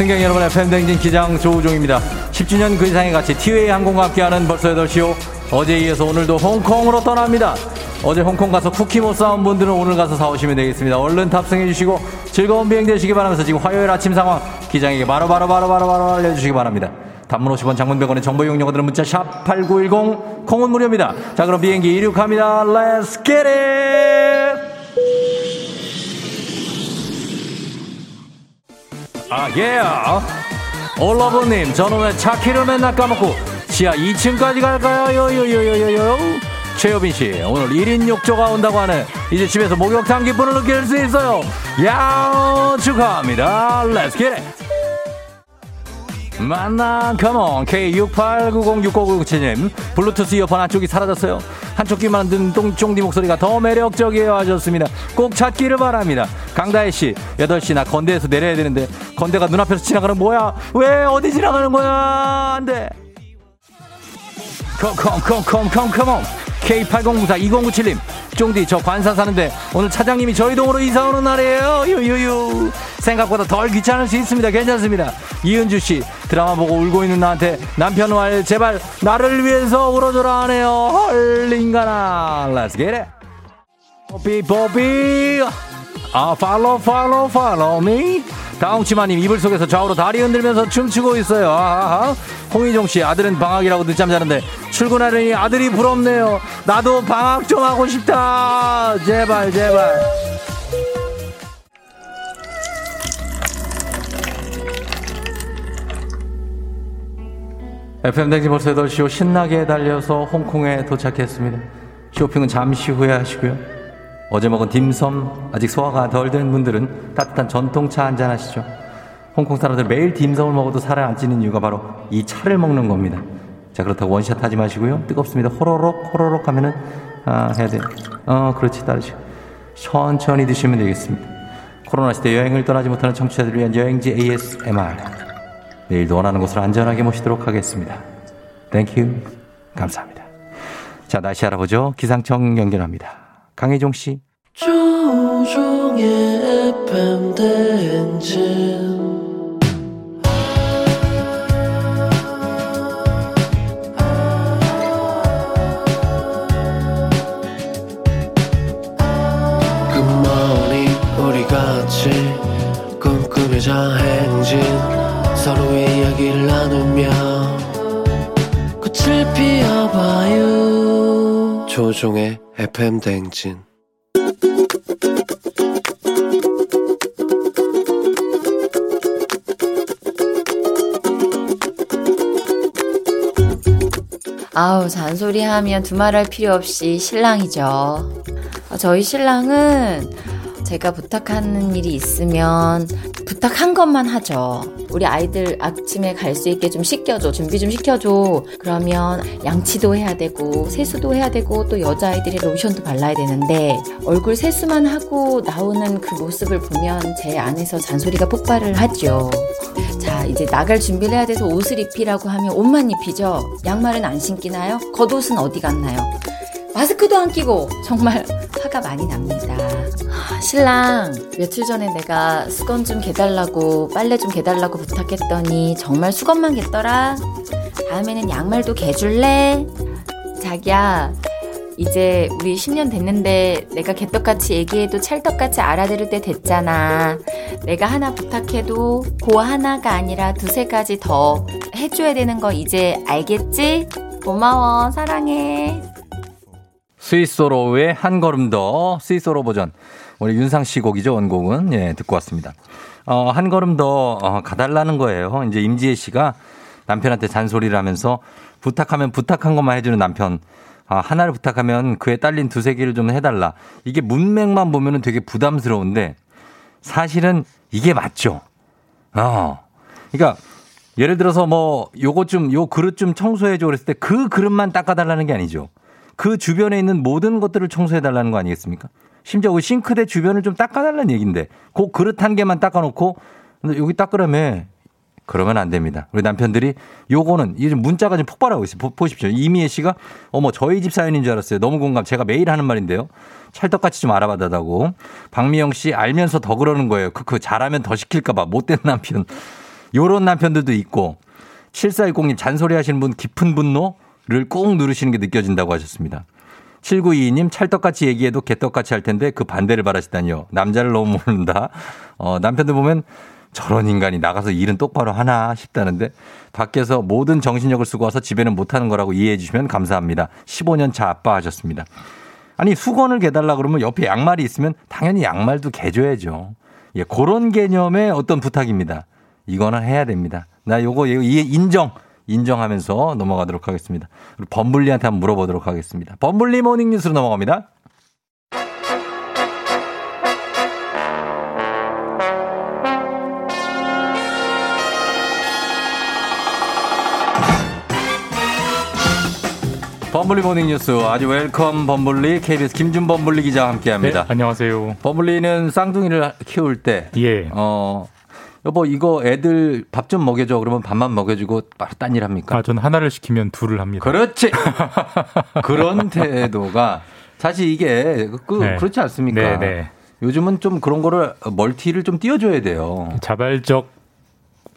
승경 여러분의 팬댕진 기장 조우종입니다. 10주년 그 이상의 가치 티웨이 항공과 함께하는 벌써 8시요. 어제에 이어서 오늘도 홍콩으로 떠납니다. 어제 홍콩 가서 쿠키 못 사온 분들은 오늘 가서 사오시면 되겠습니다. 얼른 탑승해 주시고 즐거운 비행 되시기 바라면서 지금 화요일 아침 상황 기장에게 바로바로 바로바로 바로 알려주시기 바랍니다. 단문 50원 장문 100원의 정보 이용료들은 문자 샵 8910 콩은 무료입니다. 자 그럼 비행기 이륙합니다. Let's get it! 아, 예. 올러브님, 저는 왜 차키를 맨날 까먹고 지하 2층까지 갈까요? 요요요요요요. 최효빈 씨, 오늘 1인 욕조가 온다고 하네. 이제 집에서 목욕탕 기분을 느낄 수 있어요. 야 축하합니다. Let's get it. 만나 컴온 K68906997님. 블루투스 이어폰 한쪽이 사라졌어요. 한쪽 귀만 듣는 똥쫑디 목소리가 더 매력적이에요 하셨습니다. 꼭 찾기를 바랍니다. 강다혜씨 8시 나 건대에서 내려야 되는데 건대가 눈앞에서 지나가는 뭐야? 왜 어디 지나가는 거야? 안돼. 컴컴컴컴컴컴 K80942097님. 쫑디 저 관사 사는데 오늘 차장님이 저희 동으로 이사 오는 날이에요. 유유유. 생각보다 덜 귀찮을 수 있습니다. 괜찮습니다. 이은주씨 드라마 보고 울고 있는 나한테 남편 말 제발 나를 위해서 울어줘라 하네요. 헐 인간아. Let's get it 아 팔로우 팔로우 팔로우 미. 다홍치마님 이불 속에서 좌우로 다리 흔들면서 춤추고 있어요. 아하. 홍희종 씨 아들은 방학이라고 늦잠 자는데 출근하려니 아들이 부럽네요. 나도 방학 좀 하고 싶다. 제발 제발. FM댕지 벌써 8시 오. 신나게 달려서 홍콩에 도착했습니다. 쇼핑은 잠시 후에 하시고요 어제 먹은 딤섬 아직 소화가 덜 된 분들은 따뜻한 전통차 한잔 하시죠. 홍콩 사람들 매일 딤섬을 먹어도 살을 안 찌는 이유가 바로 이 차를 먹는 겁니다. 자 그렇다고 원샷 하지 마시고요. 뜨겁습니다. 호로록 호로록 하면은 아 해야 돼요. 어 그렇지 따르시고 천천히 드시면 되겠습니다. 코로나 시대 여행을 떠나지 못하는 청취자들을 위한 여행지 ASMR 내일도 원하는 곳으로 안전하게 모시도록 하겠습니다. 땡큐 감사합니다. 자 날씨 알아보죠. 기상청 연결합니다. 강혜종 씨. 같이 꿈꾸며자 행진. 서로의 이야기를 나누며 꽃을 피워봐요 조종의 FM 대행진 아우 잔소리 하면 두말할 필요 없이 신랑이죠. 어, 저희 신랑은 제가 부탁하는 일이 있으면 부탁한 것만 하죠. 우리 아이들 아침에 갈 수 있게 좀 시켜줘. 준비 좀 시켜줘. 그러면 양치도 해야 되고, 세수도 해야 되고, 또 여자아이들이 로션도 발라야 되는데, 얼굴 세수만 하고 나오는 그 모습을 보면 제 안에서 잔소리가 폭발을 하죠. 자, 이제 나갈 준비를 해야 돼서 옷을 입히라고 하면 옷만 입히죠. 양말은 안 신기나요? 겉옷은 어디 갔나요? 마스크도 안 끼고 정말 화가 많이 납니다. 하, 신랑 며칠 전에 내가 수건 좀 개달라고 빨래 좀 개달라고 부탁했더니 정말 수건만 개더라. 다음에는 양말도 개줄래? 자기야 이제 우리 10년 됐는데 내가 개떡같이 얘기해도 찰떡같이 알아들을 때 됐잖아. 내가 하나 부탁해도 그 하나가 아니라 두세 가지 더 해줘야 되는 거 이제 알겠지? 고마워 사랑해. 스위스로의 한 걸음 더 스위스로 버전. 우리 윤상 씨 곡이죠, 원곡은. 예, 듣고 왔습니다. 어, 한 걸음 더 어, 가달라는 거예요. 이제 임지혜 씨가 남편한테 잔소리를 하면서 부탁하면 부탁한 것만 해주는 남편. 아, 하나를 부탁하면 그에 딸린 두세 개를 좀 해달라. 이게 문맥만 보면은 되게 부담스러운데 사실은 이게 맞죠. 어. 그러니까 예를 들어서 뭐 요거 좀요 그릇 좀 청소해 줘 그랬을 때 그 그릇만 닦아 달라는 게 아니죠. 그 주변에 있는 모든 것들을 청소해 달라는 거 아니겠습니까? 심지어 그 싱크대 주변을 좀 닦아 달라는 얘기인데 그 그릇 한 개만 닦아 놓고 근데 여기 닦으라며 그러면 안 됩니다. 우리 남편들이 요거는 이제 문자가 좀 폭발하고 있어요. 보, 보십시오. 이미애 씨가 어머 저희 집 사연인 줄 알았어요. 너무 공감. 제가 매일 하는 말인데요. 찰떡같이 좀 알아봐달라고. 박미영 씨 알면서 더 그러는 거예요. 그, 그 잘하면 더 시킬까봐 못된 남편. 요런 남편들도 있고 7410님 잔소리 하시는 분 깊은 분노 를꾹 누르시는 게 느껴진다고 하셨습니다. 7922님 찰떡같이 얘기해도 개떡같이 할 텐데 그 반대를 바라시다니요. 남자를 너무 모른다. 어, 남편들 보면 저런 인간이 나가서 일은 똑바로 하나 싶다는데 밖에서 모든 정신력을 쓰고 와서 집에는 못하는 거라고 이해해 주시면 감사합니다. 15년 차 아빠 하셨습니다. 아니 수건을 개달라 그러면 옆에 양말이 있으면 당연히 양말도 개줘야죠. 예, 그런 개념의 어떤 부탁입니다. 이거는 해야 됩니다. 나 요거 이 인정 인정하면서 넘어가도록 하겠습니다. 그리고 범블리한테 한번 물어보도록 하겠습니다. 범블리 모닝 뉴스로 넘어갑니다. 범블리 모닝 뉴스 아주 welcome 범블리 KBS 김준 범블리 기자와 함께합니다. 네, 안녕하세요. 범블리는 쌍둥이를 키울 때, 예. 어 여보 이거 애들 밥 좀 먹여줘 그러면 밥만 먹여주고 바로 딴 일 합니까? 아, 전 하나를 시키면 둘을 합니다. 그렇지. 그런 태도가 사실 이게 그 네. 그렇지 않습니까? 네, 네. 요즘은 좀 그런 거를 멀티를 좀 띄워줘야 돼요. 자발적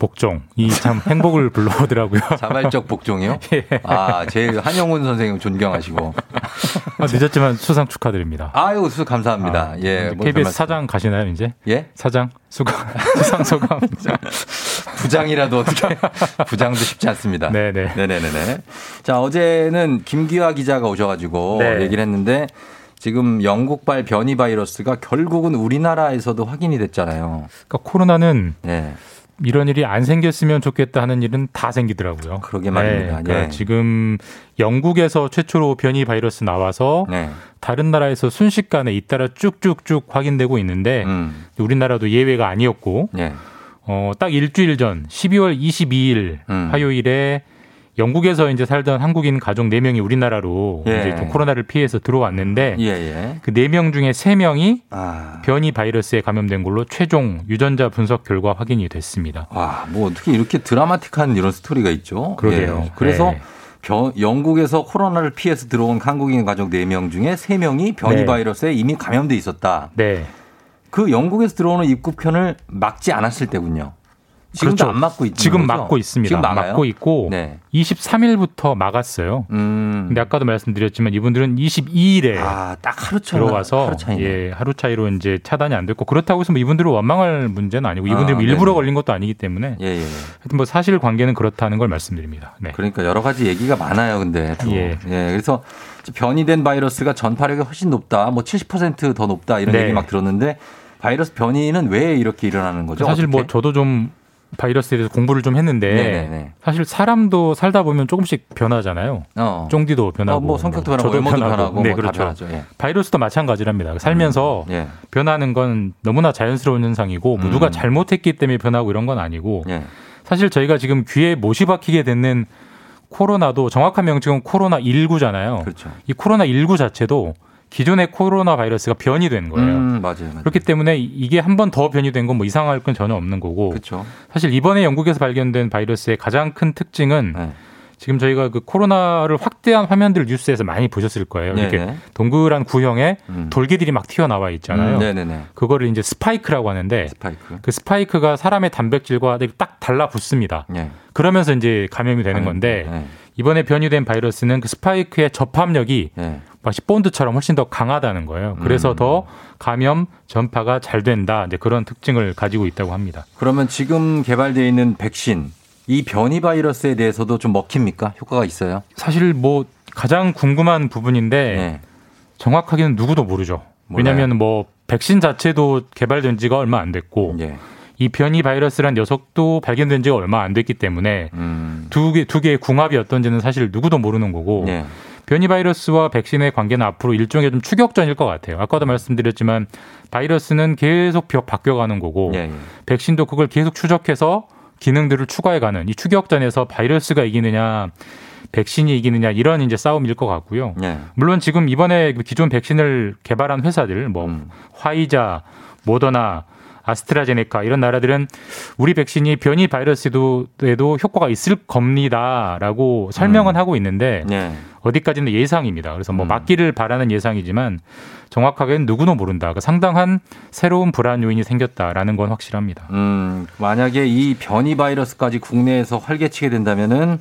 복종. 이 참 행복을 불러오더라고요. 자발적 복종이요? 예. 아, 제일 한영훈 선생님 존경하시고. 아, 늦었지만 수상 축하드립니다. 아유, 수 감사합니다. 아, 예. 뭐 KBS 별 말씀- 사장 가시나요, 이제? 예? 사장? 수강, 수상 소감. 부장이라도 어떻게 부장도 쉽지 않습니다. 네네. 네네네네. 자, 어제는 김기화 기자가 오셔가지고 네. 얘기를 했는데 지금 영국발 변이 바이러스가 결국은 우리나라에서도 확인이 됐잖아요. 그러니까 코로나는 네. 이런 일이 안 생겼으면 좋겠다 하는 일은 다 생기더라고요. 그러게 말입니다. 그러니까 예. 지금 영국에서 최초로 변이 바이러스 나와서 네. 다른 나라에서 순식간에 잇따라 쭉쭉쭉 확인되고 있는데 음. 우리나라도 예외가 아니었고 네. 어, 딱 일주일 전 12월 22일 음. 화요일에 영국에서 이제 살던 한국인 가족 4명이 우리나라로 예. 이제 좀 코로나를 피해서 들어왔는데 예, 예. 그 4명 중에 3명이 아. 변이 바이러스에 감염된 걸로 최종 유전자 분석 결과 확인이 됐습니다. 와, 뭐 어떻게 이렇게 드라마틱한 이런 스토리가 있죠? 그러게요. 예. 그래서 네. 변- 영국에서 코로나를 피해서 들어온 한국인 가족 4명 중에 3명이 변이 네. 바이러스에 이미 감염돼 있었다. 네. 그 영국에서 들어오는 입국편을 막지 않았을 때군요. 지금도 그렇죠. 안 막고 있는 지금 거죠? 막고 있습니다. 지금? 막고 있고 네. 23일부터 막았어요. 음. 근데 아까도 말씀드렸지만 이분들은 22일에 아, 딱 하루 차 들어와서 하루 차이네. 예, 하루 차이로 이제 차단이 안 됐고 그렇다고 해서 뭐 이분들을 원망할 문제는 아니고 이분들이 아, 뭐 일부러 네네. 걸린 것도 아니기 때문에 예, 예. 하여튼 뭐 사실 관계는 그렇다는 걸 말씀드립니다. 네. 그러니까 여러 가지 얘기가 많아요, 근데. 또. 예. 예. 그래서 변이된 바이러스가 전파력이 훨씬 높다, 뭐 70%더 높다 이런 네. 얘기 막 들었는데 바이러스 변이는 왜 이렇게 일어나는 거죠? 사실 뭐 어떻게? 저도 좀 바이러스에 대해서 공부를 좀 했는데 네네네. 사실 사람도 살다 보면 조금씩 변하잖아요. 어. 쫑디도 변하고 어, 뭐 성격도 변하고 저도 외모도 변하고 네, 뭐다 그렇죠. 예. 바이러스도 마찬가지랍니다. 살면서 예. 변하는 건 너무나 자연스러운 현상이고 뭐 음. 누가 잘못했기 때문에 변하고 이런 건 아니고 예. 사실 저희가 지금 귀에 못이 박히게 듣는 코로나도 정확한 명칭은 코로나 19잖아요. 그렇죠. 이 코로나 19 자체도 기존의 코로나 바이러스가 변이 된 거예요. 음, 맞아요. 맞아요. 그렇기 때문에 이게 한 번 더 변이 된 건 뭐 이상할 건 전혀 없는 거고 그렇죠. 사실 이번에 영국에서 발견된 바이러스의 가장 큰 특징은 네. 지금 저희가 그 코로나를 확대한 화면들 뉴스에서 많이 보셨을 거예요. 이렇게 네네. 동그란 구형에 음. 돌기들이 막 튀어나와 있잖아요. 음, 네네네. 그거를 이제 스파이크라고 하는데 스파이크. 그 스파이크가 사람의 단백질과 딱 달라붙습니다. 예. 그러면서 이제 감염이 되는 건데 예. 이번에 변이된 바이러스는 그 스파이크의 접합력이 예. 마치 본드처럼 훨씬 더 강하다는 거예요. 그래서 음. 더 감염 전파가 잘 된다. 이제 그런 특징을 가지고 있다고 합니다. 그러면 지금 개발되어 있는 백신 이 변이 바이러스에 대해서도 좀 먹힙니까? 효과가 있어요? 사실 뭐 가장 궁금한 부분인데 네. 정확하게는 누구도 모르죠. 몰라요. 왜냐하면 뭐 백신 자체도 개발된 지가 얼마 안 됐고 예. 이 변이 바이러스란 녀석도 발견된 지가 얼마 안 됐기 때문에 음. 두 개 두 개의 궁합이 어떤지는 사실 누구도 모르는 거고 예. 변이 바이러스와 백신의 관계는 앞으로 일종의 좀 추격전일 것 같아요. 아까도 말씀드렸지만 바이러스는 계속 바뀌어가는 거고 예, 예. 백신도 그걸 계속 추적해서 기능들을 추가해가는 이 추격전에서 바이러스가 이기느냐 백신이 이기느냐 이런 이제 싸움일 것 같고요. 예. 물론 지금 이번에 그 기존 백신을 개발한 회사들 뭐 음. 화이자, 모더나, 아스트라제네카 이런 나라들은 우리 백신이 변이 바이러스에도 에도 효과가 있을 겁니다라고 설명은 하고 있는데 예. 어디까지는 예상입니다. 그래서 음. 뭐 맞기를 바라는 예상이지만 정확하게는 누구도 모른다. 그러니까 상당한 새로운 불안 요인이 생겼다라는 건 확실합니다. 음, 만약에 이 변이 바이러스까지 국내에서 활개치게 된다면은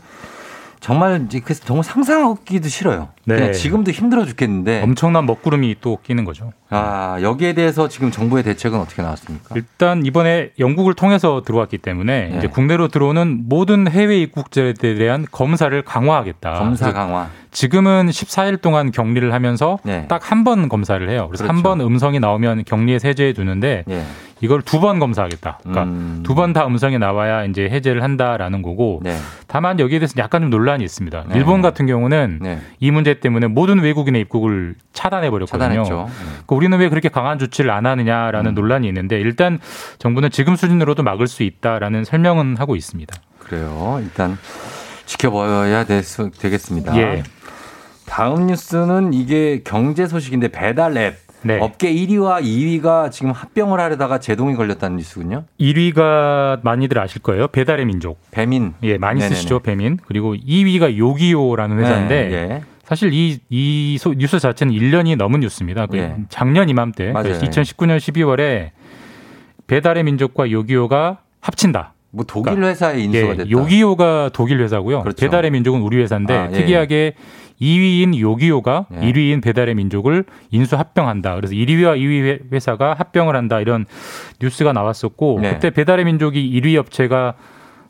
정말 이제 그 정말 상상하기도 싫어요. 네. 지금도 힘들어 죽겠는데. 엄청난 먹구름이 또 끼는 거죠. 아, 여기에 대해서 지금 정부의 대책은 어떻게 나왔습니까? 일단 이번에 영국을 통해서 들어왔기 때문에 네. 이제 국내로 들어오는 모든 해외 입국자에 대한 검사를 강화하겠다. 검사 그래서 강화. 지금은 14일 동안 격리를 하면서 네. 딱한 번 검사를 해요. 그래서 그렇죠. 한번 음성이 나오면 격리에 세제해 두는데 예. 이걸 두 번 검사하겠다. 그러니까 음. 두번 다 음성이 나와야 이제 해제를 한다라는 거고. 네. 다만 여기에 대해서 약간 좀 논란이 있습니다. 네. 일본 같은 경우는 네. 이 문제 때문에 모든 외국인의 입국을 차단해 버렸거든요. 네. 그러니까 우리는 왜 그렇게 강한 조치를 안 하느냐라는 음. 논란이 있는데 일단 정부는 지금 수준으로도 막을 수 있다라는 설명은 하고 있습니다. 그래요. 일단 지켜봐야 되겠습니다. 예. 다음 뉴스는 이게 경제 소식인데 배달 앱. 네. 업계 1위와 2위가 지금 합병을 하려다가 제동이 걸렸다는 뉴스군요. 1위가 많이들 아실 거예요. 배달의 민족. 배민. 예, 많이 네네네. 쓰시죠, 배민. 그리고 2위가 요기요라는 회사인데 네, 예. 사실 이, 이 소- 뉴스 자체는 1년이 넘은 뉴스입니다. 그 예. 작년 이맘때, 맞아요. 2019년 12월에 배달의 민족과 요기요가 합친다. 뭐 독일 회사의 인수가 예, 됐다. 요기요가 독일 회사고요. 그렇죠. 배달의 민족은 우리 회사인데 아, 예. 특이하게 2위인 요기요가 예. 1위인 배달의 민족을 인수 합병한다. 그래서 1위와 2위 회사가 합병을 한다. 이런 뉴스가 나왔었고 네. 그때 배달의 민족이 1위 업체가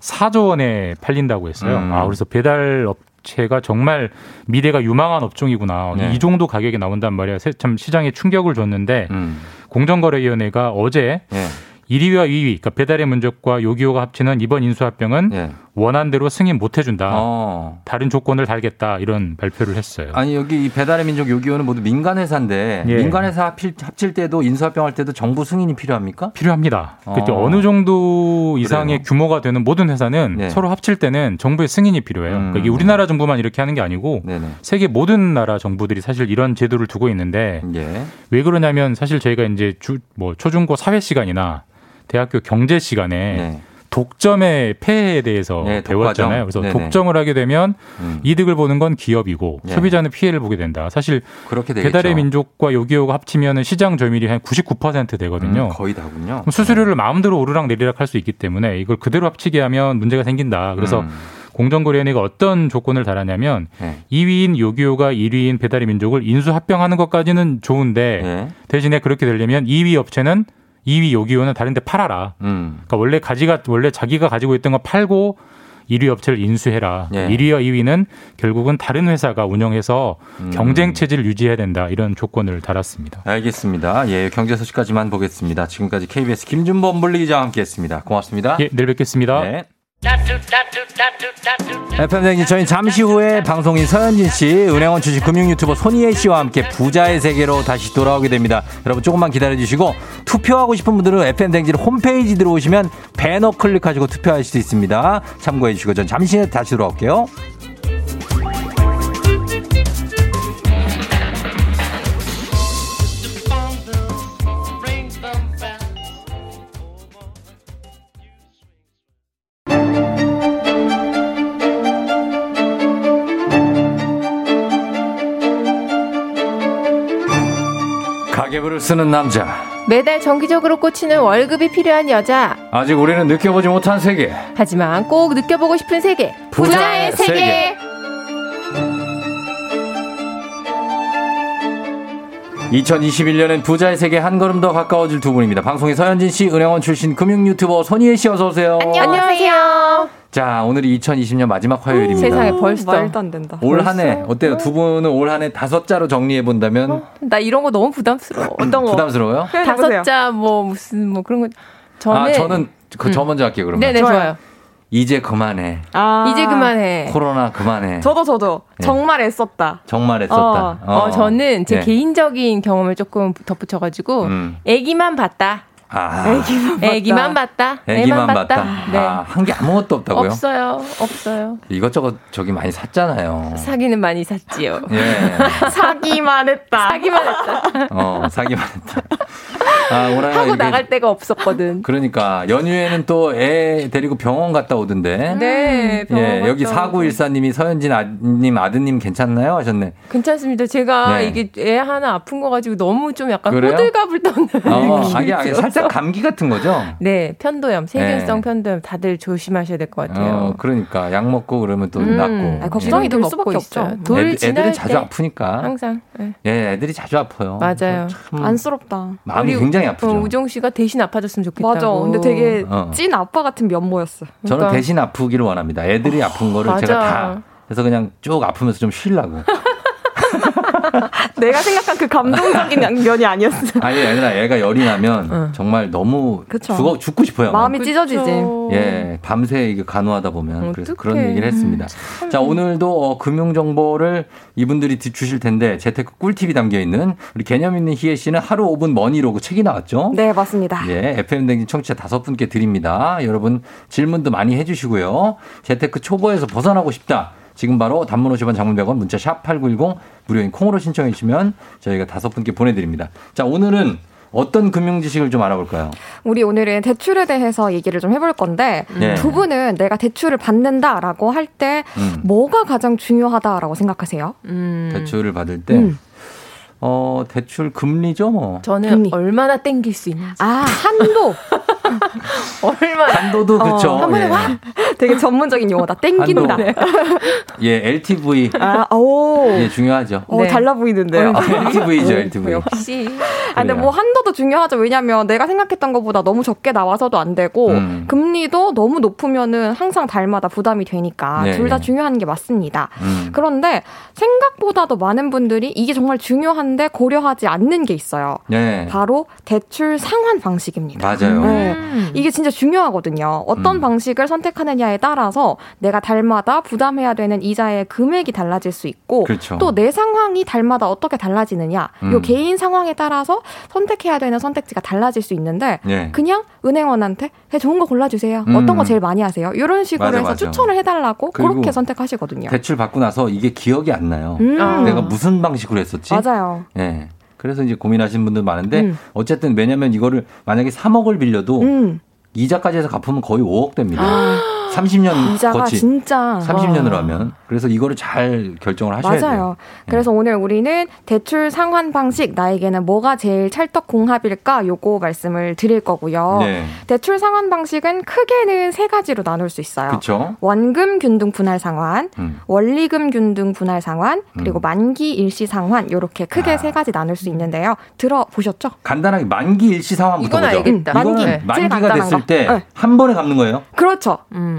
4조 원에 팔린다고 했어요. 음. 아, 그래서 배달 업체가 정말 미래가 유망한 업종이구나. 네. 이 정도 가격에 나온단 말이야. 세- 참 시장에 충격을 줬는데 음. 공정거래위원회가 어제 예. 1위와 2위, 그러니까 배달의 민족과 요기요가 합치는 이번 인수합병은 예. 원안대로 승인 못 해준다. 어. 다른 조건을 달겠다 이런 발표를 했어요. 아니 여기 이 배달의 민족 요기요는 모두 민간 회사인데 예. 민간 회사 합칠, 합칠 때도 인수합병할 때도 정부 승인이 필요합니까? 필요합니다. 어. 그때 어느 정도 이상의 그래요? 규모가 되는 모든 회사는 네. 서로 합칠 때는 정부의 승인이 필요해요. 음. 그러니까 이게 우리나라 정부만 이렇게 하는 게 아니고 네네. 세계 모든 나라 정부들이 사실 이런 제도를 두고 있는데 예. 왜 그러냐면 사실 저희가 이제 주, 뭐 초중고 사회 시간이나 대학교 경제 시간에 네. 독점의 폐해에 대해서 네, 배웠잖아요. 그래서 네네. 독점을 하게 되면 음. 이득을 보는 건 기업이고 네. 소비자는 피해를 보게 된다. 사실 그렇게 되겠죠. 배달의 민족과 요기요가 합치면 시장 점유율이 한 99% 되거든요. 음, 거의 다군요. 수수료를 마음대로 오르락 내리락 할 수 있기 때문에 이걸 그대로 합치게 하면 문제가 생긴다. 그래서 음. 공정거래위원회가 어떤 조건을 달았냐면 네. 2위인 요기요가 1위인 배달의 민족을 인수 합병하는 것까지는 좋은데 예. 대신에 그렇게 되려면 2위 업체는 2위 요기요는 다른데 팔아라. 음. 그러니까 원래 가지가 원래 자기가 가지고 있던 거 팔고 1위 업체를 인수해라. 예. 1위와 2위는 결국은 다른 회사가 운영해서 음. 경쟁 체제를 유지해야 된다. 이런 조건을 달았습니다. 알겠습니다. 예, 경제 소식까지만 보겠습니다. 지금까지 KBS 김준범 분리기자와 함께했습니다. 고맙습니다. 예, 내일 뵙겠습니다. 네. FM 댕진 저희 잠시 후에 방송인 서현진 씨, 은행원 출신 금융 유튜버 손희애 씨와 함께 부자의 세계로 다시 돌아오게 됩니다. 여러분 조금만 기다려 주시고 투표하고 싶은 분들은 FM 댕진 홈페이지 들어오시면 배너 클릭하시고 투표하실 수 있습니다. 참고해 주시고 전 잠시 후에 다시 돌아올게요. 가계부를 쓰는 남자. 매달 정기적으로 꽂히는 월급이 필요한 여자. 아직 우리는 느껴보지 못한 세계. 하지만 꼭 느껴보고 싶은 세계. 부자의 세계. 2021년엔 부자의 세계 한 걸음 더 가까워질 두 분입니다. 방송인 서현진 씨, 은행원 출신 금융 유튜버 손희애 씨 어서 오세요. 안녕하세요. 자, 오늘이 2020년 마지막 화요일입니다. 세상에 벌써 말도 안 된다. 올 한 해 어때요? 두 분은 올 한 해 다섯 자로 정리해 본다면 나 이런 거 너무 부담스러워. 어떤 거? 부담스러워요? 다섯 자 뭐 무슨 뭐 그런 거. 저는 아, 저는 그저 음. 먼저 할게요. 그러면. 네 네 좋아요. 이제 그만해. 아. 이제 그만해. 코로나 그만해. 저도 저도 예. 정말 애썼다. 정말 어, 했었다. 어, 저는 제 네. 개인적인 경험을 조금 덧붙여가지고 음. 애기만 봤다. 아, 애기만 봤다. 애기만 애만 봤다. 네. 아, 한 게 아무것도 없다고요? 없어요. 없어요. 이것저것 저기 많이 샀잖아요. 사기는 많이 샀지요. 예. 사기만 했다. 사기만 했다. 어, 사기만 했다. 아, 하고 이게 나갈 데가 없었거든. 그러니까 연휴에는 또 애 데리고 병원 갔다 오던데. 네, 병원 예, 여기 4914님이 서현진 아님 아드님 괜찮나요? 하셨네. 괜찮습니다. 제가 네. 이게 애 하나 아픈 거 가지고 너무 좀 약간 그래요? 호들갑을 떠는 어, 아니, 아니. 살짝 감기 같은 거죠? 네, 편도염, 세균성 네. 편도염 다들 조심하셔야 될 것 같아요. 어, 그러니까 약 먹고 그러면 또 음. 낫고. 아, 걱정이 될 예. 수밖에 없죠. 돌 애들, 지날 애들은 자주 때 아프니까. 항상. 네. 예, 애들이 자주 아파요. 맞아요. 참 안쓰럽다. 마음이 우리, 굉장히 아프죠. 어, 우정 씨가 대신 아파줬으면 좋겠다고. 맞아. 근데 되게 어. 찐 아빠 같은 면모였어. 저는 그러니까. 대신 아프기를 원합니다. 애들이 아픈 거를 맞아. 제가 다 그래서 그냥 쭉 아프면서 좀 쉬려고. 내가 생각한 그 감동적인 면이 아니었어. 아니 아니라 애가 열이 나면 정말 너무 그쵸. 죽어 죽고 싶어요. 마음이 막. 찢어지지. 예, 밤새 이게 간호하다 보면 그래서 그런. 얘기를 했습니다. 자, 오늘도 어, 금융 정보를 이분들이 드- 주실 텐데 재테크 꿀팁이 담겨 있는 우리 개념 있는 희애 씨는 하루 5분 머니로그 책이 나왔죠? 네, 맞습니다. 예, FM 댕진 청취자 다섯 분께 드립니다. 여러분 질문도 많이 해주시고요. 재테크 초보에서 벗어나고 싶다. 지금 바로 단문 50원 장문 100원 문자 샵 8910 무료인 콩으로 신청해 주시면 저희가 다섯 분께 보내드립니다. 자, 오늘은 어떤 금융 지식을 좀 알아볼까요? 우리 오늘은 대출에 대해서 얘기를 좀 해볼 건데 네. 두 분은 내가 대출을 받는다라고 할때 음. 뭐가 가장 중요하다라고 생각하세요? 대출을 받을 때, 음. 어, 대출 금리죠, 뭐. 저는 얼마나 땡길 수 있는지. 아, 한도. 얼마나. 한도도 그쵸. 한 번에 예. 확 되게 전문적인 용어다. 땡긴다. 한도. 예, LTV. 아, 오. 예, 중요하죠. 어, 달라 보이는데요. 아, LTV죠, LTV. 역시. 아, 근데 뭐 한도도 중요하죠. 왜냐면 내가 생각했던 것보다 너무 적게 나와서도 안 되고 음. 금리도 너무 높으면은 항상 달마다 부담이 되니까 네, 둘다 네. 중요한 게 맞습니다. 음. 그런데 생각보다도 많은 분들이 이게 정말 중요한데 고려하지 않는 게 있어요. 네. 바로 대출 상환 방식입니다. 맞아요. 네. 이게 진짜 중요하거든요. 어떤 음. 방식을 선택하느냐에 따라서 내가 달마다 부담해야 되는 이자의 금액이 달라질 수 있고 그렇죠. 또내 상황이 달마다 어떻게 달라지느냐 요 음. 개인 상황에 따라서 선택해야 되는 선택지가 달라질 수 있는데 네. 그냥 은행원한테 네, 좋은 거 골라주세요. 음. 어떤 거 제일 많이 하세요? 이런 식으로 맞아, 해서 맞아. 추천을 해달라고 그렇게 선택하시거든요. 대출 받고 나서 이게 기억이 안 나요. 음. 아. 내가 무슨 방식으로 했었지? 맞아요. 예. 그래서 이제 고민하시는 분들 많은데 음. 어쨌든 왜냐면 이거를 만약에 3억을 빌려도 음. 이자까지 해서 갚으면 거의 5억 됩니다. 30년 이자가 거치 진짜 30년으로 와. 하면 그래서 이거를 잘 결정을 하셔야 돼요. 맞아요. 그래서 오늘 우리는 대출 상환 방식 나에게는 뭐가 제일 찰떡궁합일까 요거 말씀을 드릴 거고요. 네. 대출 상환 방식은 크게는 세 가지로 나눌 수 있어요. 그렇죠. 원금 균등 분할 상환, 음. 원리금 균등 분할 상환, 그리고 음. 만기 일시 상환 요렇게 크게 아. 세 가지 나눌 수 있는데요. 들어보셨죠? 간단하게 만기 일시 상환부터 이건 보죠. 알겠다. 이거는 만기. 제일 만기가 됐을 거. 때 네. 한 번에 갚는 거예요? 그렇죠.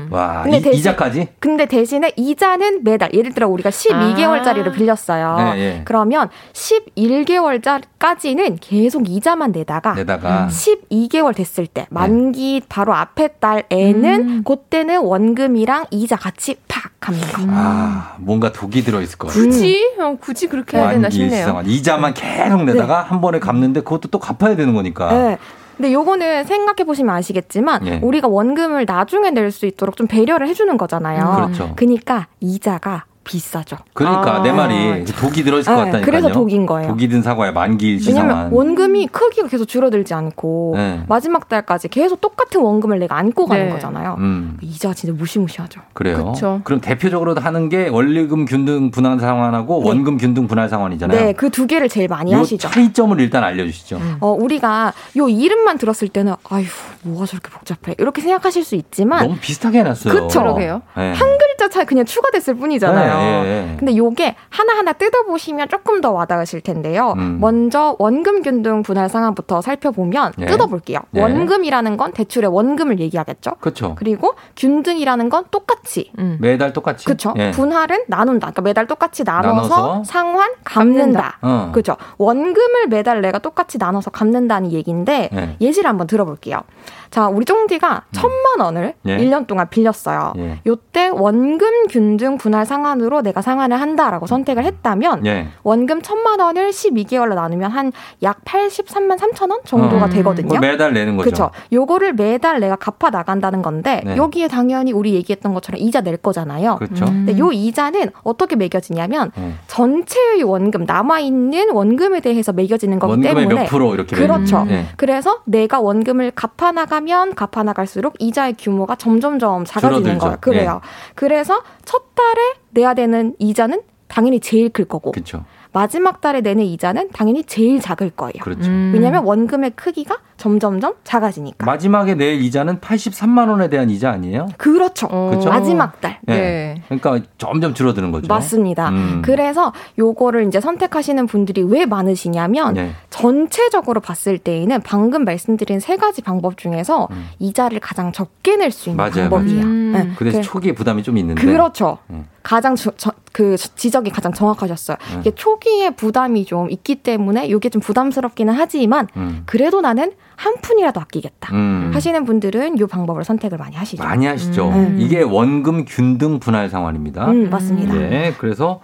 와, 근데 이, 대신- 이자까지? 근데 대신에 이자는 매달 예를 들어 우리가 12개월짜리를 빌렸어요. 네, 예. 그러면 11개월까지는 계속 이자만 내다가 내다가 12개월 됐을 때 만기 바로 앞에 달에는 그때는 원금이랑 이자 같이 팍 갚는 거. 아, 뭔가 독이 들어 있을 것 같아요. 굳이? 어, 굳이 그렇게 해야 되나 싶네요. 이자만 계속 내다가 한 번에 갚는데 그것도 또 갚아야 되는 거니까. 네. 근데 요거는 생각해 보시면 아시겠지만 예. 우리가 원금을 나중에 낼 수 있도록 좀 배려를 해주는 거잖아요. 그렇죠. 그러니까 이자가 비싸죠. 그러니까 아. 내 말이 독이 들어있을 것 네, 같다니까요. 그래서 독인 거예요. 독이 든 사과에 만기 일시 왜냐면. 원금이 크기가 계속 줄어들지 않고 네. 마지막 달까지 계속 똑같은 원금을 내가 안고 가는 네. 거잖아요. 음. 이자가 진짜 무시무시하죠. 그래요. 그쵸. 그럼 대표적으로 하는 게 원리금 균등 분할 상환하고 원금 균등 분할 상환이잖아요. 네, 그 두 개를 제일 많이 요 하시죠. 차이점을 일단 알려주시죠. 어, 우리가 요 이름만 들었을 때는 아휴 뭐가 저렇게 복잡해 이렇게 생각하실 수 있지만 너무 비슷하게 해놨어요. 그쵸. 그러게요. 네. 한 글자 차이 그냥 추가됐을 뿐이잖아요. 네, 예, 예. 근데 요게 하나하나 뜯어보시면 조금 더 와닿으실 텐데요. 음. 먼저 원금 균등 분할 상환부터 살펴보면 예. 뜯어볼게요. 예. 원금이라는 건 대출의 원금을 얘기하겠죠. 그렇죠. 그리고 균등이라는 건 똑같이 매달 똑같이. 그렇죠. 예. 분할은 나눈다. 그러니까 매달 똑같이 나눠서, 나눠서 상환 갚는다. 어. 그렇죠. 원금을 매달 내가 똑같이 나눠서 갚는다는 얘기인데 예. 예시를 한번 들어볼게요. 자, 우리 쫑디가 천만 원을 예. 1년 동안 빌렸어요. 예. 요때 원금 균등 분할 상환 으로 내가 상환을 한다라고 선택을 했다면 예. 원금 천만 원을 12개월로 나누면 한 약 83만 3천 원 정도가 어. 되거든요. 매달 내는 거죠. 그렇죠. 요거를 매달 내가 갚아 나간다는 건데 네. 여기에 당연히 우리 얘기했던 것처럼 이자 낼 거잖아요. 그렇죠. 근데 요 이자는 어떻게 매겨지냐면 음. 전체의 원금 남아 있는 원금에 대해서 매겨지는 거기 원금의 때문에 몇 프로 이렇게 그렇죠. 예. 그래서 내가 원금을 갚아 나가면 갚아 나갈수록 이자의 규모가 점점점 작아지는 줄어들죠. 거예요. 그래요. 예. 그래서 첫 달에 내야 되는 이자는 당연히 제일 클 거고 그렇죠. 마지막 달에 내는 이자는 당연히 제일 작을 거예요. 그렇죠. 왜냐하면 원금의 크기가 점점점 작아지니까. 마지막에 낼 이자는 83만 원에 대한 이자 아니에요? 그렇죠. 그렇죠? 마지막 달. 예. 그러니까 점점 줄어드는 거죠. 맞습니다. 음. 그래서 요거를 이제 선택하시는 분들이 왜 많으시냐면 네. 전체적으로 봤을 때에는 방금 말씀드린 세 가지 방법 중에서 이자를 가장 적게 낼 수 있는 음. 맞아요. 방법이에요. 네. 그 대신 그래- 초기에 부담이 좀 있는데. 그렇죠. 음. 가장 저- 저- 그 지적이 가장 정확하셨어요. 음. 이게 초기에 부담이 좀 있기 때문에 이게 좀 부담스럽기는 하지만 음. 그래도 나는 한 푼이라도 아끼겠다 음. 하시는 분들은 이 방법을 선택을 많이 하시죠. 많이 하시죠. 음. 이게 원금 균등 분할 상환입니다. 음, 맞습니다. 네, 그래서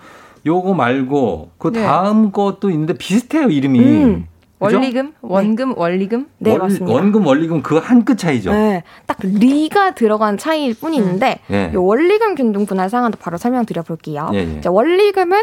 요거 말고 그 네. 다음 것도 있는데 비슷해요 이름이. 음. 그죠? 원리금, 원금, 원리금. 네, 원- 맞습니다. 원금 원리금 그 한 끗 차이죠. 네, 딱 리가 들어간 차이일 뿐인데 예. 요 원리금 균등 분할 상환도 바로 설명드려 볼게요. 예, 예. 자, 원리금은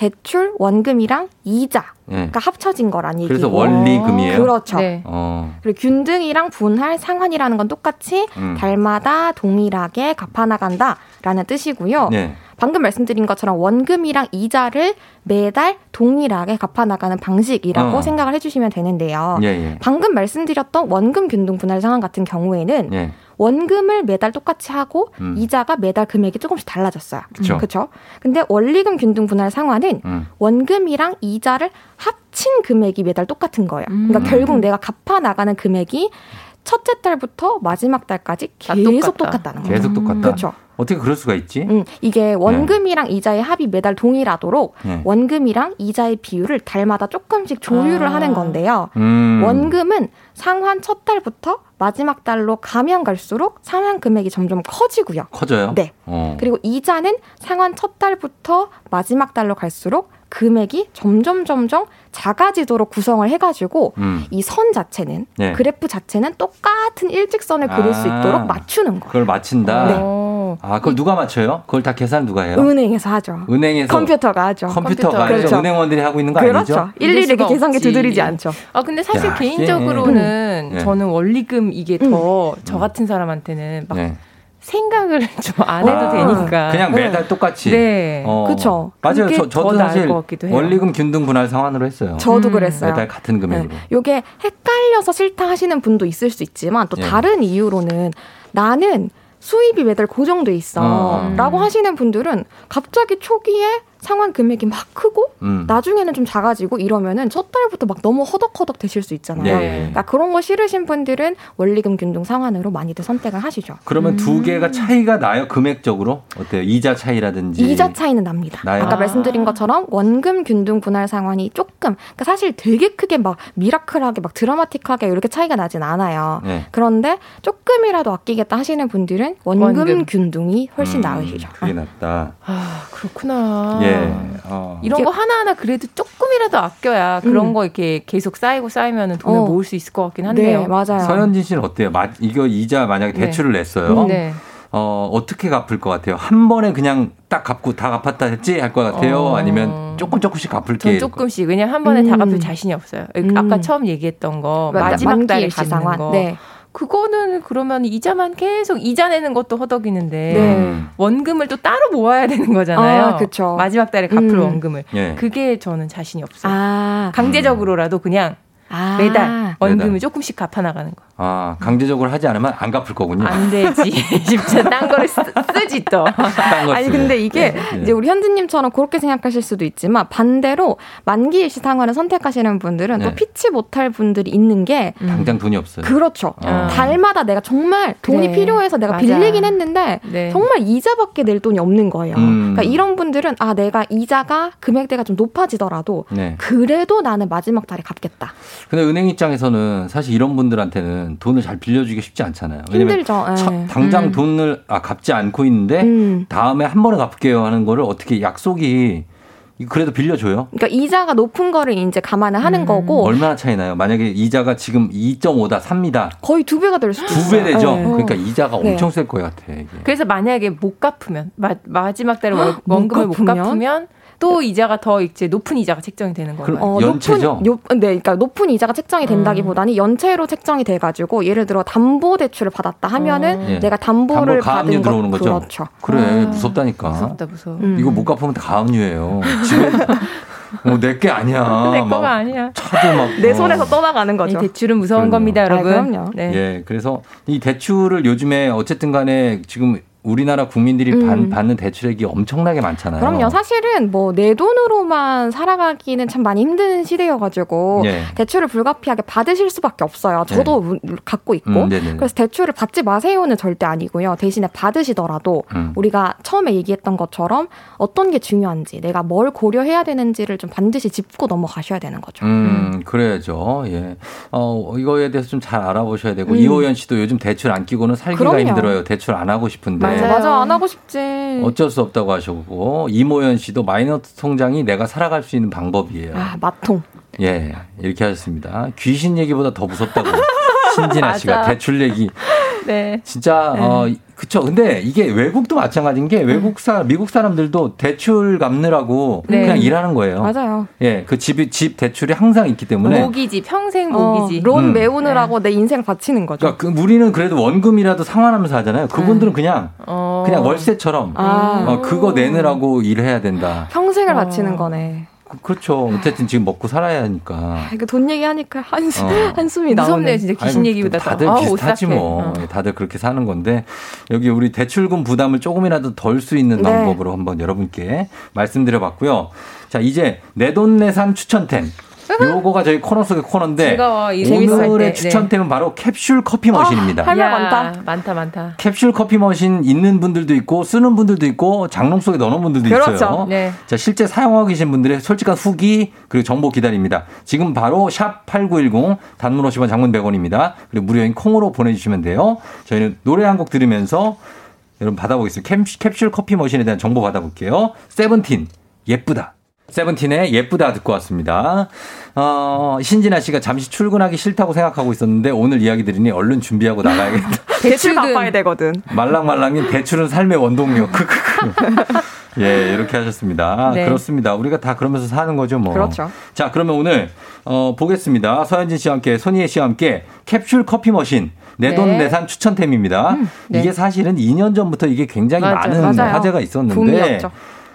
대출, 원금이랑 이자가 예. 합쳐진 거란 얘기고. 그래서 원리금이에요? 그렇죠. 네. 어. 그리고 균등이랑 분할, 상환이라는 건 똑같이 음. 달마다 동일하게 갚아 나간다라는 뜻이고요. 네. 방금 말씀드린 것처럼 원금이랑 이자를 매달 동일하게 갚아 나가는 방식이라고 어. 생각을 해주시면 되는데요. 예, 예. 방금 말씀드렸던 원금 균등 분할 상환 같은 경우에는 예. 원금을 매달 똑같이 하고 음. 이자가 매달 금액이 조금씩 달라졌어요. 그렇죠. 근데 원리금 균등 분할 상환은 음. 원금이랑 이자를 합친 금액이 매달 똑같은 거예요. 음. 그러니까 결국 내가 갚아 나가는 금액이 첫째 달부터 마지막 달까지 계속 똑같다. 똑같다 는 거예요. 계속 똑같다. 그렇죠. 어떻게 그럴 수가 있지? 음, 이게 원금이랑 이자의 합이 매달 동일하도록 네. 원금이랑 이자의 비율을 달마다 조금씩 조율을 아. 하는 건데요. 음. 원금은 상환 첫 달부터 마지막 달로 가면 갈수록 상환 금액이 점점 커지고요. 커져요? 네. 어. 그리고 이자는 상환 첫 달부터 마지막 달로 갈수록 금액이 점점 점점 작아지도록 구성을 해가지고 음. 이선 자체는 네. 그래프 자체는 똑같은 일직선을 그릴 수 아. 있도록 맞추는 거예요. 그걸 맞춘다. 네. 어. 아, 그걸 누가 맞춰요? 그걸 다 계산 누가 해요? 은행에서 하죠. 은행에서 컴퓨터가 하죠. 컴퓨터가 컴퓨터. 그렇죠. 은행원들이 하고 있는 거 그렇죠. 아니죠? 일일이 계산기. 두드리지 않죠. 아 근데 사실 야, 개인적으로는 예. 저는 원리금 이게 더저 음. 같은 사람한테는 막 네. 생각을 좀 안 해도 아, 되니까 그냥 매달 똑같이. 네. 어. 그쵸. 맞아요. 저, 저도 사실. 원리금 균등 분할 상환으로 했어요. 저도 음. 그랬어요. 매달 같은 금액으로. 네. 요게 헷갈려서 싫다 하시는 분도 있을 수 있지만 또 예. 다른 이유로는 나는 수입이 매달 고정돼 있어. 어. 라고 하시는 분들은 갑자기 초기에 상환 금액이 막 크고 음. 나중에는 좀 작아지고 이러면은 첫 달부터 막 너무 허덕허덕 되실 수 있잖아요. 예. 그러니까 그런 거 싫으신 분들은 원리금 균등 상환으로 많이들 선택을 하시죠. 그러면 음. 두 개가 차이가 나요? 금액적으로? 어때요? 이자 차이라든지. 이자 차이는 납니다. 나요? 아까 아. 말씀드린 것처럼 원금 균등 분할 상환이 조금 그러니까 사실 되게 크게 막 미라클하게 막 드라마틱하게 이렇게 차이가 나진 않아요. 네. 그런데 조금이라도 아끼겠다 하시는 분들은 원금, 원금. 균등이 훨씬 음, 나으시죠. 그게 낫다. 아 그렇구나. 예. 어. 이런 거 하나하나 그래도 조금이라도 아껴야 그런 음. 거 이렇게 계속 쌓이고 쌓이면 돈을 어. 모을 수 있을 것 같긴 한데요. 네, 맞아요. 서현진 씨는 어때요? 마- 이거 이자 만약에 네. 대출을 냈어요. 네. 어, 어떻게 갚을 것 같아요? 한 번에 그냥 딱 갚고 다 갚았다 했지 할 것 같아요? 어. 아니면 조금 조금씩 갚을게? 전 조금씩 왜냐면 한 번에 다 음. 갚을 자신이 없어요. 음. 아까 처음 얘기했던 거 맞- 마지막 달에 갚는 상환. 거. 네. 그거는 그러면 이자만 계속 이자 내는 것도 허덕이는데 네. 음. 원금을 또 따로 모아야 되는 거잖아요. 아, 그쵸. 마지막 달에 갚을 음. 원금을. 예. 그게 저는 자신이 없어요. 아, 강제적으로라도 그냥 아. 매달 원금을 매달. 조금씩 갚아 나가는 거. 아, 강제적으로 하지 않으면 안 갚을 거군요. 안 되지. 진짜 딴 거를 쓰, 지 또. 거 아니. 근데 이게 네. 이제 우리 현진님처럼 그렇게 생각하실 수도 있지만 반대로 만기 일시 상환을 선택하시는 분들은 네. 또 피치 못할 분들이 있는 게 당장 돈이 없어요. 그렇죠. 어. 달마다 내가 정말 돈이 그래. 필요해서 내가 맞아. 빌리긴 했는데 네. 정말 이자밖에 낼 돈이 없는 거예요. 음. 그러니까 이런 분들은 아 내가 이자가 금액대가 좀 높아지더라도 네. 그래도 나는 마지막 달에 갚겠다. 근데 은행 입장에서는 사실 이런 분들한테는 돈을 잘 빌려주기 쉽지 않잖아요. 왜냐면 힘들죠. 예. 첫- 당장 음. 돈을 아, 갚지 않고 있는데 음. 다음에 한 번에 갚게요 하는 거를 어떻게 약속이 그래도 빌려줘요? 그러니까 이자가 높은 거를 이제 감안을 음. 하는 거고 얼마나 차이 나요? 만약에 이자가 지금 2.5다, 3이다. 거의 두 배가 될 수도 두 있어요. 배 되죠? 네. 그러니까 이자가 네. 엄청 셀 것 같아. 이게. 그래서 만약에 못 갚으면 마, 마지막 달에 원, 못 원금을 못 갚으면? 갚으면 또 이자가 더 이제 높은 이자가 책정이 되는 거예요. 그럼 연체죠? 높은, 요, 네, 그러니까 높은 이자가 책정이 된다기보다는 연체로 책정이 돼가지고 예를 들어 담보 대출을 받았다 하면은 예. 내가 담보를 담보 가압류 받은 거 들어오는 거죠? 그렇죠. 그래 무섭다니까. 무섭다 무서워. 음. 이거 못 갚으면 가압류예요. 집에 뭐내게 아니야. 내막 거가 아니야. 차도 막내 어. 손에서 떠나가는 이 거죠. 대출은 무서운 그럼요. 겁니다, 여러분. 아, 그럼요. 네. 예, 그래서 이 대출을 요즘에 어쨌든 간에 지금 우리나라 국민들이 음. 받- 받는 대출액이 엄청나게 많잖아요. 그럼요. 사실은 뭐 내 돈으로만 살아가기는 참 많이 힘든 시대여가지고 예. 대출을 불가피하게 받으실 수밖에 없어요. 저도 문- 갖고 있고. 음. 그래서 대출을 받지 마세요는 절대 아니고요. 대신에 받으시더라도 음. 우리가 처음에 얘기했던 것처럼 어떤 게 중요한지 내가 뭘 고려해야 되는지를 좀 반드시 짚고 넘어가셔야 되는 거죠. 음, 그래야죠. 예. 어, 이거에 대해서 좀 잘 알아보셔야 되고, 음. 이호연 씨도 요즘 대출 안 끼고는 살기가 그럼요. 힘들어요. 대출 안 하고 싶은데. 맞아, 맞아. 안 하고 싶지. 어쩔 수 없다고 하셨고, 이모연 씨도 마이너스 통장이 내가 살아갈 수 있는 방법이에요. 아, 마통. 예, 이렇게 하셨습니다. 귀신 얘기보다 더 무섭다고. 신진아 씨가. 대출 얘기. 네. 진짜 어 그쵸. 근데 이게 외국도 마찬가지인 게 외국 사 미국 사람들도 대출 갚느라고 네. 그냥 일하는 거예요. 맞아요. 예, 그 집이 집 대출이 항상 있기 때문에. 모기지 평생 어, 모기지. 론 음. 메우느라고 내 인생을 바치는 거죠. 그러니까 그 우리는 그래도 원금이라도 상환하면서 하잖아요. 그분들은 그냥 어. 그냥 월세처럼 아. 어, 그거 내느라고 일해야 된다. 평생을 어. 바치는 거네. 그- 그렇죠. 어쨌든 지금 먹고 살아야 하니까. 아, 이거 돈 얘기하니까 한숨, 어. 한숨이 나오네. 무섭네요, 진짜 귀신 아니, 얘기보다 더. 다들 아우, 비슷하지 오싹해. 뭐. 어. 다들 그렇게 사는 건데 여기 우리 대출금 부담을 조금이라도 덜 수 있는 네. 방법으로 한번 여러분께 말씀드려봤고요. 자 이제 내 돈 내산 추천템. 요거가 저희 코너 속의 코너인데 즐거워, 오늘의 때. 추천템은 바로 캡슐 커피 머신입니다. 할말 야, 많다. 많다, 많다. 캡슐 커피 머신 있는 분들도 있고 쓰는 분들도 있고 장롱 속에 넣어놓은 분들도 그렇죠. 있어요. 네. 자 실제 사용하고 계신 분들의 솔직한 후기 그리고 정보 기다립니다. 지금 바로 샵 #8910 단문 50원, 장문 100원입니다. 그리고 무료인 콩으로 보내 주시면 돼요. 저희는 노래 한 곡 들으면서 여러분 받아보겠습니다. 캡, 캡슐 커피 머신에 대한 정보 받아볼게요. 세븐틴 예쁘다. 세븐틴의 예쁘다 듣고 왔습니다. 어, 신진아 씨가 잠시 출근하기 싫다고 생각하고 있었는데 오늘 이야기 들으니 얼른 준비하고 나가야겠다. 대출. 갚아야 되거든. 말랑말랑인 대출은 삶의 원동력. 크크크. 예, 이렇게 하셨습니다. 네. 그렇습니다. 우리가 다 그러면서 사는 거죠, 뭐. 그렇죠. 자, 그러면 오늘 어, 보겠습니다. 서현진 씨와 함께 손희애 씨와 함께 캡슐 커피 머신 내돈 네. 내산 추천템입니다. 네. 이게 사실은 2년 전부터 이게 굉장히 맞아, 많은 맞아요. 화제가 있었는데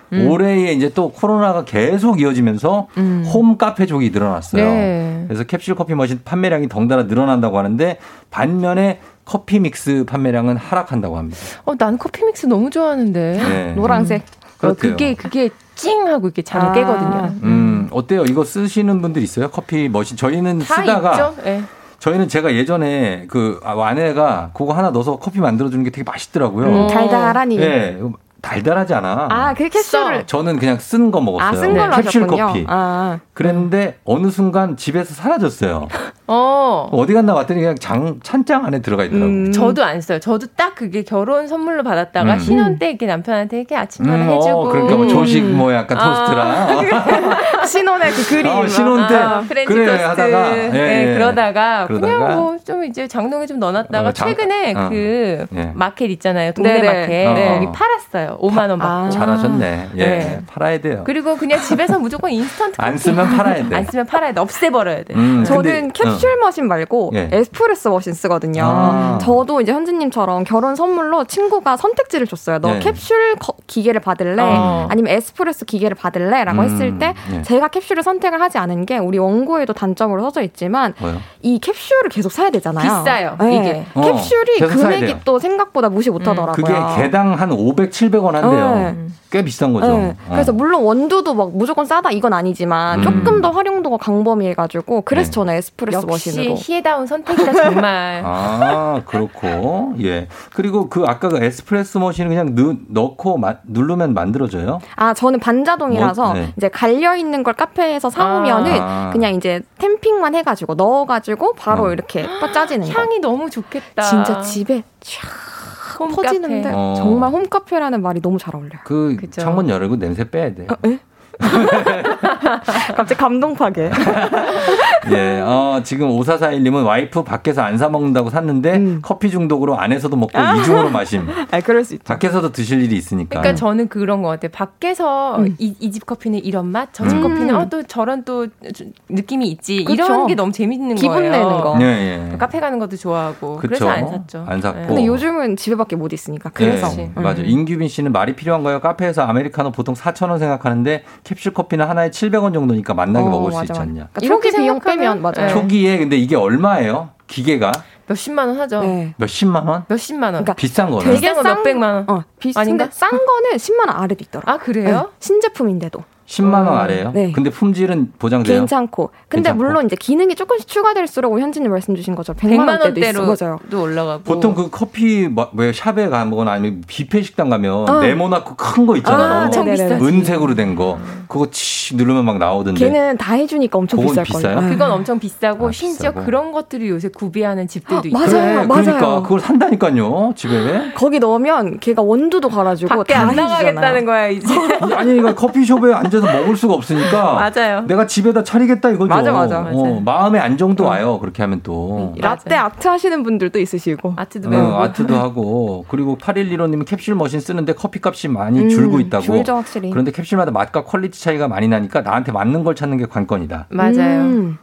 붐이었죠. 올해에 이제 또 코로나가 계속 이어지면서 음. 홈 카페족이 늘어났어요. 네. 그래서 캡슐 커피 머신 판매량이 덩달아 늘어난다고 하는데 반면에 커피 믹스 판매량은 하락한다고 합니다. 어, 난 커피 믹스 너무 좋아하는데. 네. 노란색. 어, 그렇대요. 그게, 그게 찡! 하고 이렇게 잠을 아. 깨거든요. 음, 어때요? 이거 쓰시는 분들 있어요? 커피 머신. 저희는 다 쓰다가 있죠? 예. 저희는 제가 예전에 그 아, 아내가 그거 하나 넣어서 커피 만들어 주는 게 되게 맛있더라고요. 음, 달달하니. 예. 달달하지 않아. 아, 그 캡슐을. 저는 그냥 쓴 거 먹었어요. 아, 쓴 걸로 캡슐 하셨군요. 커피. 아. 그랬는데 어느 순간 집에서 사라졌어요. 어. 어디 갔나 봤더니 그냥 장 찬장 안에 들어가 있더라고. 음. 저도 안 써요. 저도 딱 그게 결혼 선물로 받았다가 음. 신혼 때 이렇게 남편한테 이렇게 아침마다 음, 해주고. 어, 그러니까 뭐 조식 뭐 약간 아. 토스트랑 신혼의 그 그림. 어, 신혼 때 아, 프렌치 그래 토스트. 하다가 예, 네, 예. 그러다가, 그러다가 그냥 뭐 좀 이제 장롱에 좀 넣어놨다가 어, 장- 최근에 어. 그 예. 마켓 있잖아요. 동네 네네. 마켓. 네. 거기 팔았어요. 5만 원 받고. 아. 잘하셨네. 예. 네. 팔아야 돼요. 그리고 그냥 집에서 무조건 인스턴트 안. 쓰면 팔아야 돼. 안 쓰면 팔아야 돼. 없애버려야 돼. 음, 저는 근데, 캡슐 캡슐 머신 말고 예. 에스프레소 머신 쓰거든요. 아. 저도 이제 현진님처럼 결혼 선물로 친구가 선택지를 줬어요. 너 네. 캡슐 거- 기계를 받을래? 어. 아니면 에스프레소 기계를 받을래?라고 음, 했을 때 예. 제가 캡슐을 선택을 하지 않은 게 우리 원고에도 단점으로 써져 있지만 뭐요? 이 캡슐을 계속 사야 되잖아요. 비싸요, 네. 이게. 어, 캡슐이 금액이. 또 생각보다 무시 못 하더라고요. 그게 개당 한 500, 700원 한대요. 네. 꽤 비싼 거죠. 네. 어. 그래서 물론 원두도 막 무조건 싸다 이건 아니지만 음. 조금 더 활용도가 광범위해가지고 그래서 네. 저는 에스프레소 머신으로 희애다운 선택이다 정말. 아, 그렇고. 예. 그리고 그 아까 그 에스프레소 머신을 그냥 넣, 넣고 마- 누르면 만들어져요? 아 저는 반자동이라서 뭐, 네. 이제 갈려 있는 걸 카페에서 사오면은 아. 그냥 이제 템핑만 해가지고 넣어가지고 바로 어. 이렇게 딱 짜지는 거. 향이 너무 좋겠다. 진짜 집에 쫙 홈카페. 퍼지는데 어. 정말 홈카페라는 말이 너무 잘 어울려요. 그 그죠. 창문 열고 냄새 빼야 돼. 갑자기 감동 파괴. 예. 어, 지금 5441님은 와이프 밖에서 안 사 먹는다고 샀는데 음. 커피 중독으로 안에서도 먹고 이중으로 마심. 아 그럴 수 있죠. 밖에서도 드실 일이 있으니까. 그러니까 저는 그런 것 같아요. 밖에서 음. 이집 커피는 이런 맛, 저집 음. 커피는 어, 또 저런 또 느낌이 있지. 그쵸. 이런 게 너무 재밌는 기분 거예요. 내는 거. 예, 예. 카페 가는 것도 좋아하고 그쵸. 그래서 안 샀죠. 안 샀고. 네. 근데 요즘은 집에밖에 못 있으니까 그래서 예, 음. 맞아요. 임규빈 씨는 말이 필요한가요? 카페에서 아메리카노 보통 4,000원 생각하는데 캡슐 커피는 하나에 700원 정도니까 맛나게 어, 먹을 수 맞아, 있지 맞아. 않냐. 그러니까 초기 비용 빼면 맞아요. 네. 초기에 근데 이게 얼마예요? 기계가 몇십만 원 하죠. 네. 몇십만 원? 몇십만 원. 그러니까 비싼 거는. 되게 싼거 몇백만 원. 어, 비싼 아닌가? 싼 거는 10만 원 아래도 있더라고요. 아 그래요? 네, 신제품인데도 10만 원 음. 아래예요? 네. 근데 품질은 보장돼요? 괜찮고. 근데 괜찮고. 물론 이제 기능이 조금씩 추가될수록 현진님 말씀 주신 것처럼 100만, 100만 원대도 있어. 원대로도 맞아요. 올라가고. 보통 그 커피 뭐, 왜 샵에 가거나 아니면 뷔페 식당 가면 어. 네모나고 큰 거 있잖아요. 아, 엄청 네네네. 비싸지. 은색으로 된 거. 그거 치 누르면 막 나오던데. 걔는 다 해주니까 엄청 그건 비쌀 비싸요? 거예요. 그건 엄청 비싸고 아, 심지어 비싸고. 그런 것들을 요새 구비하는 집들도 아, 있고. 맞아요. 그래, 그러니까 맞아요. 그걸 산다니까요. 집에. 거기 넣으면 걔가 원두도 갈아주고 밖에 다 안. 나가겠다는 거야 이제. 아니 그러니까 커피숍에 앉아 서 먹을 수가 없으니까 맞아요. 내가 집에다 차리겠다 이거죠. 맞아, 맞아. 어, 맞아요. 마음의 안정도 와요. 그렇게 하면 또. 라떼 아트 하시는 분들도 있으시고. 아트도 어, 배우고. 아트도 하고 그리고 8115 님은 캡슐 머신 쓰는데 커피값이 많이 음, 줄고 있다고. 줄죠 확실히. 그런데 캡슐마다 맛과 퀄리티 차이가 많이 나니까 나한테 맞는 걸 찾는 게 관건이다. 맞아요. 음.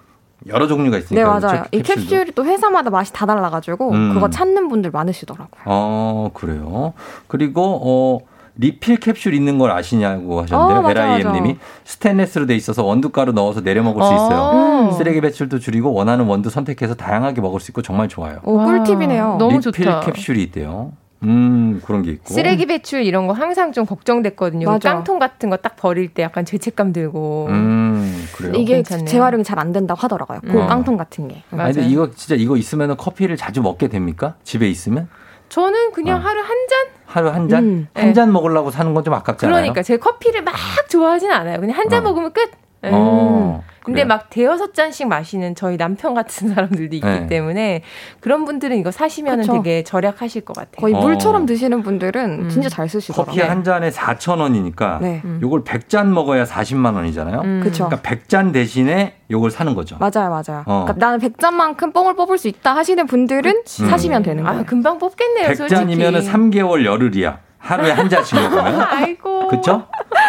여러 종류가 네 있으니까. 맞아요. 그렇죠? 이 캡슐도. 캡슐이 또 회사마다 맛이 다 달라가지고 음. 그거 찾는 분들 많으시더라고요. 어, 그래요. 그리고 어 리필 캡슐 있는 걸 아시냐고 하셨는데요. 어, 맞아, 베라이엠 맞아. 님이 스테인레스로 돼 있어서 원두 가루 넣어서 내려 먹을 수 있어요. 어. 쓰레기 배출도 줄이고 원하는 원두 선택해서 다양하게 먹을 수 있고 정말 좋아요. 오 꿀팁이네요. 너무 리필 좋다. 캡슐이 있대요. 음, 그런 게 있고. 쓰레기 배출 이런 거 항상 좀 걱정됐거든요. 맞아. 깡통 같은 거 딱 버릴 때 약간 죄책감 들고. 음, 그래요. 이게 괜찮네요. 재활용이 잘 안 된다고 하더라고요. 그 음. 깡통 같은 게. 아니, 근데. 이거 진짜 이거 있으면 커피를 자주 먹게 됩니까? 집에 있으면? 저는 그냥 어. 하루 한 잔? 하루 한 잔? 음. 한 네. 잔 먹으려고 사는 건 좀 아깝잖아요. 그러니까 제 커피를 막 좋아하진 않아요. 그냥 한잔 어. 먹으면 끝. 음. 어, 근데 그래요. 막 대여섯 잔씩 마시는 저희 남편 같은 사람들도 있기 네. 때문에 그런 분들은 이거 사시면. 되게 절약하실 것 같아요. 거의 어. 물처럼 드시는 분들은 음. 진짜 잘 쓰시더라고요. 커피 한 잔에 4,000원이니까 네. 음. 요걸 100잔 먹어야 40만 원이잖아요. 음. 그쵸. 그러니까 100잔 대신에 요걸 사는 거죠. 맞아요, 맞아요. 어. 그러니까 나는 100잔만큼 뽕을 뽑을 수 있다 하시는 분들은 음. 사시면 되는 거예요. 아, 금방 뽑겠네요, 솔직히. 100잔이면은 3개월 열흘이야. 하루에 한 잔씩 먹으면. 아이고. 그쵸?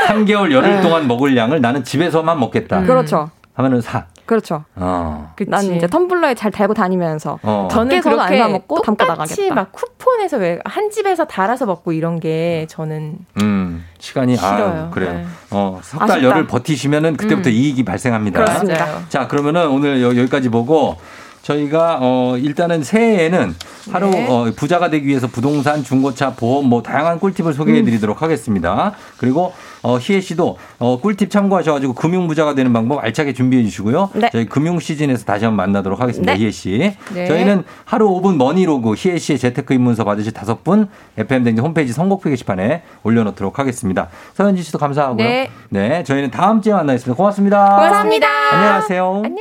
3개월 열흘 네. 동안 먹을 양을 나는 집에서만 먹겠다. 음. 그렇죠. 하면은 사. 그렇죠. 어. 난 이제 텀블러에 잘 달고 다니면서 어. 저는 안 그렇게 사 먹고 담고 똑같이 나가겠다. 막 쿠폰에서 왜 한 집에서 달아서 먹고 이런 게 저는 음, 시간이 싫어요. 아 그래요. 네. 어, 석 달. 열흘 버티시면은 그때부터 음. 이익이 발생합니다. 그렇습니다. 자, 그러면은 오늘 여- 여기까지 보고 저희가 어 일단은 새해에는 하루 네. 어, 부자가 되기 위해서 부동산, 중고차, 보험 뭐 다양한 꿀팁을 소개해 드리도록 하겠습니다. 그리고 어 희애 씨도 어 꿀팁 참고하셔 가지고 금융 부자가 되는 방법 알차게 준비해 주시고요. 네. 저희 금융 시즌에서 다시 한번 만나도록 하겠습니다. 네. 희애 씨. 네. 저희는 하루 5분 머니로그 희애 씨의 재테크 입문서 받으실 다섯 분 FM 대행진 홈페이지 선곡표 게시판에 올려놓도록 하겠습니다. 서현진 씨도 감사하고요. 네. 네, 저희는 다음 주에 만나겠습니다. 고맙습니다. 고맙습니다. 안녕하세요. 안녕.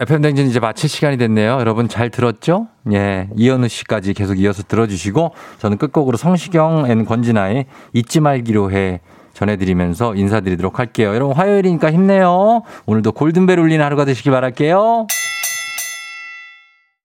FM 대행진 이제 마칠 시간이 됐네요. 여러분 잘 들었죠? 예. 이현우 씨까지 계속 이어서 들어주시고 저는 끝곡으로 성시경 and 권진아의 잊지 말기로 해 전해드리면서 인사드리도록 할게요. 여러분 화요일이니까 힘내요. 오늘도 골든벨 울리는 하루가 되시길 바랄게요.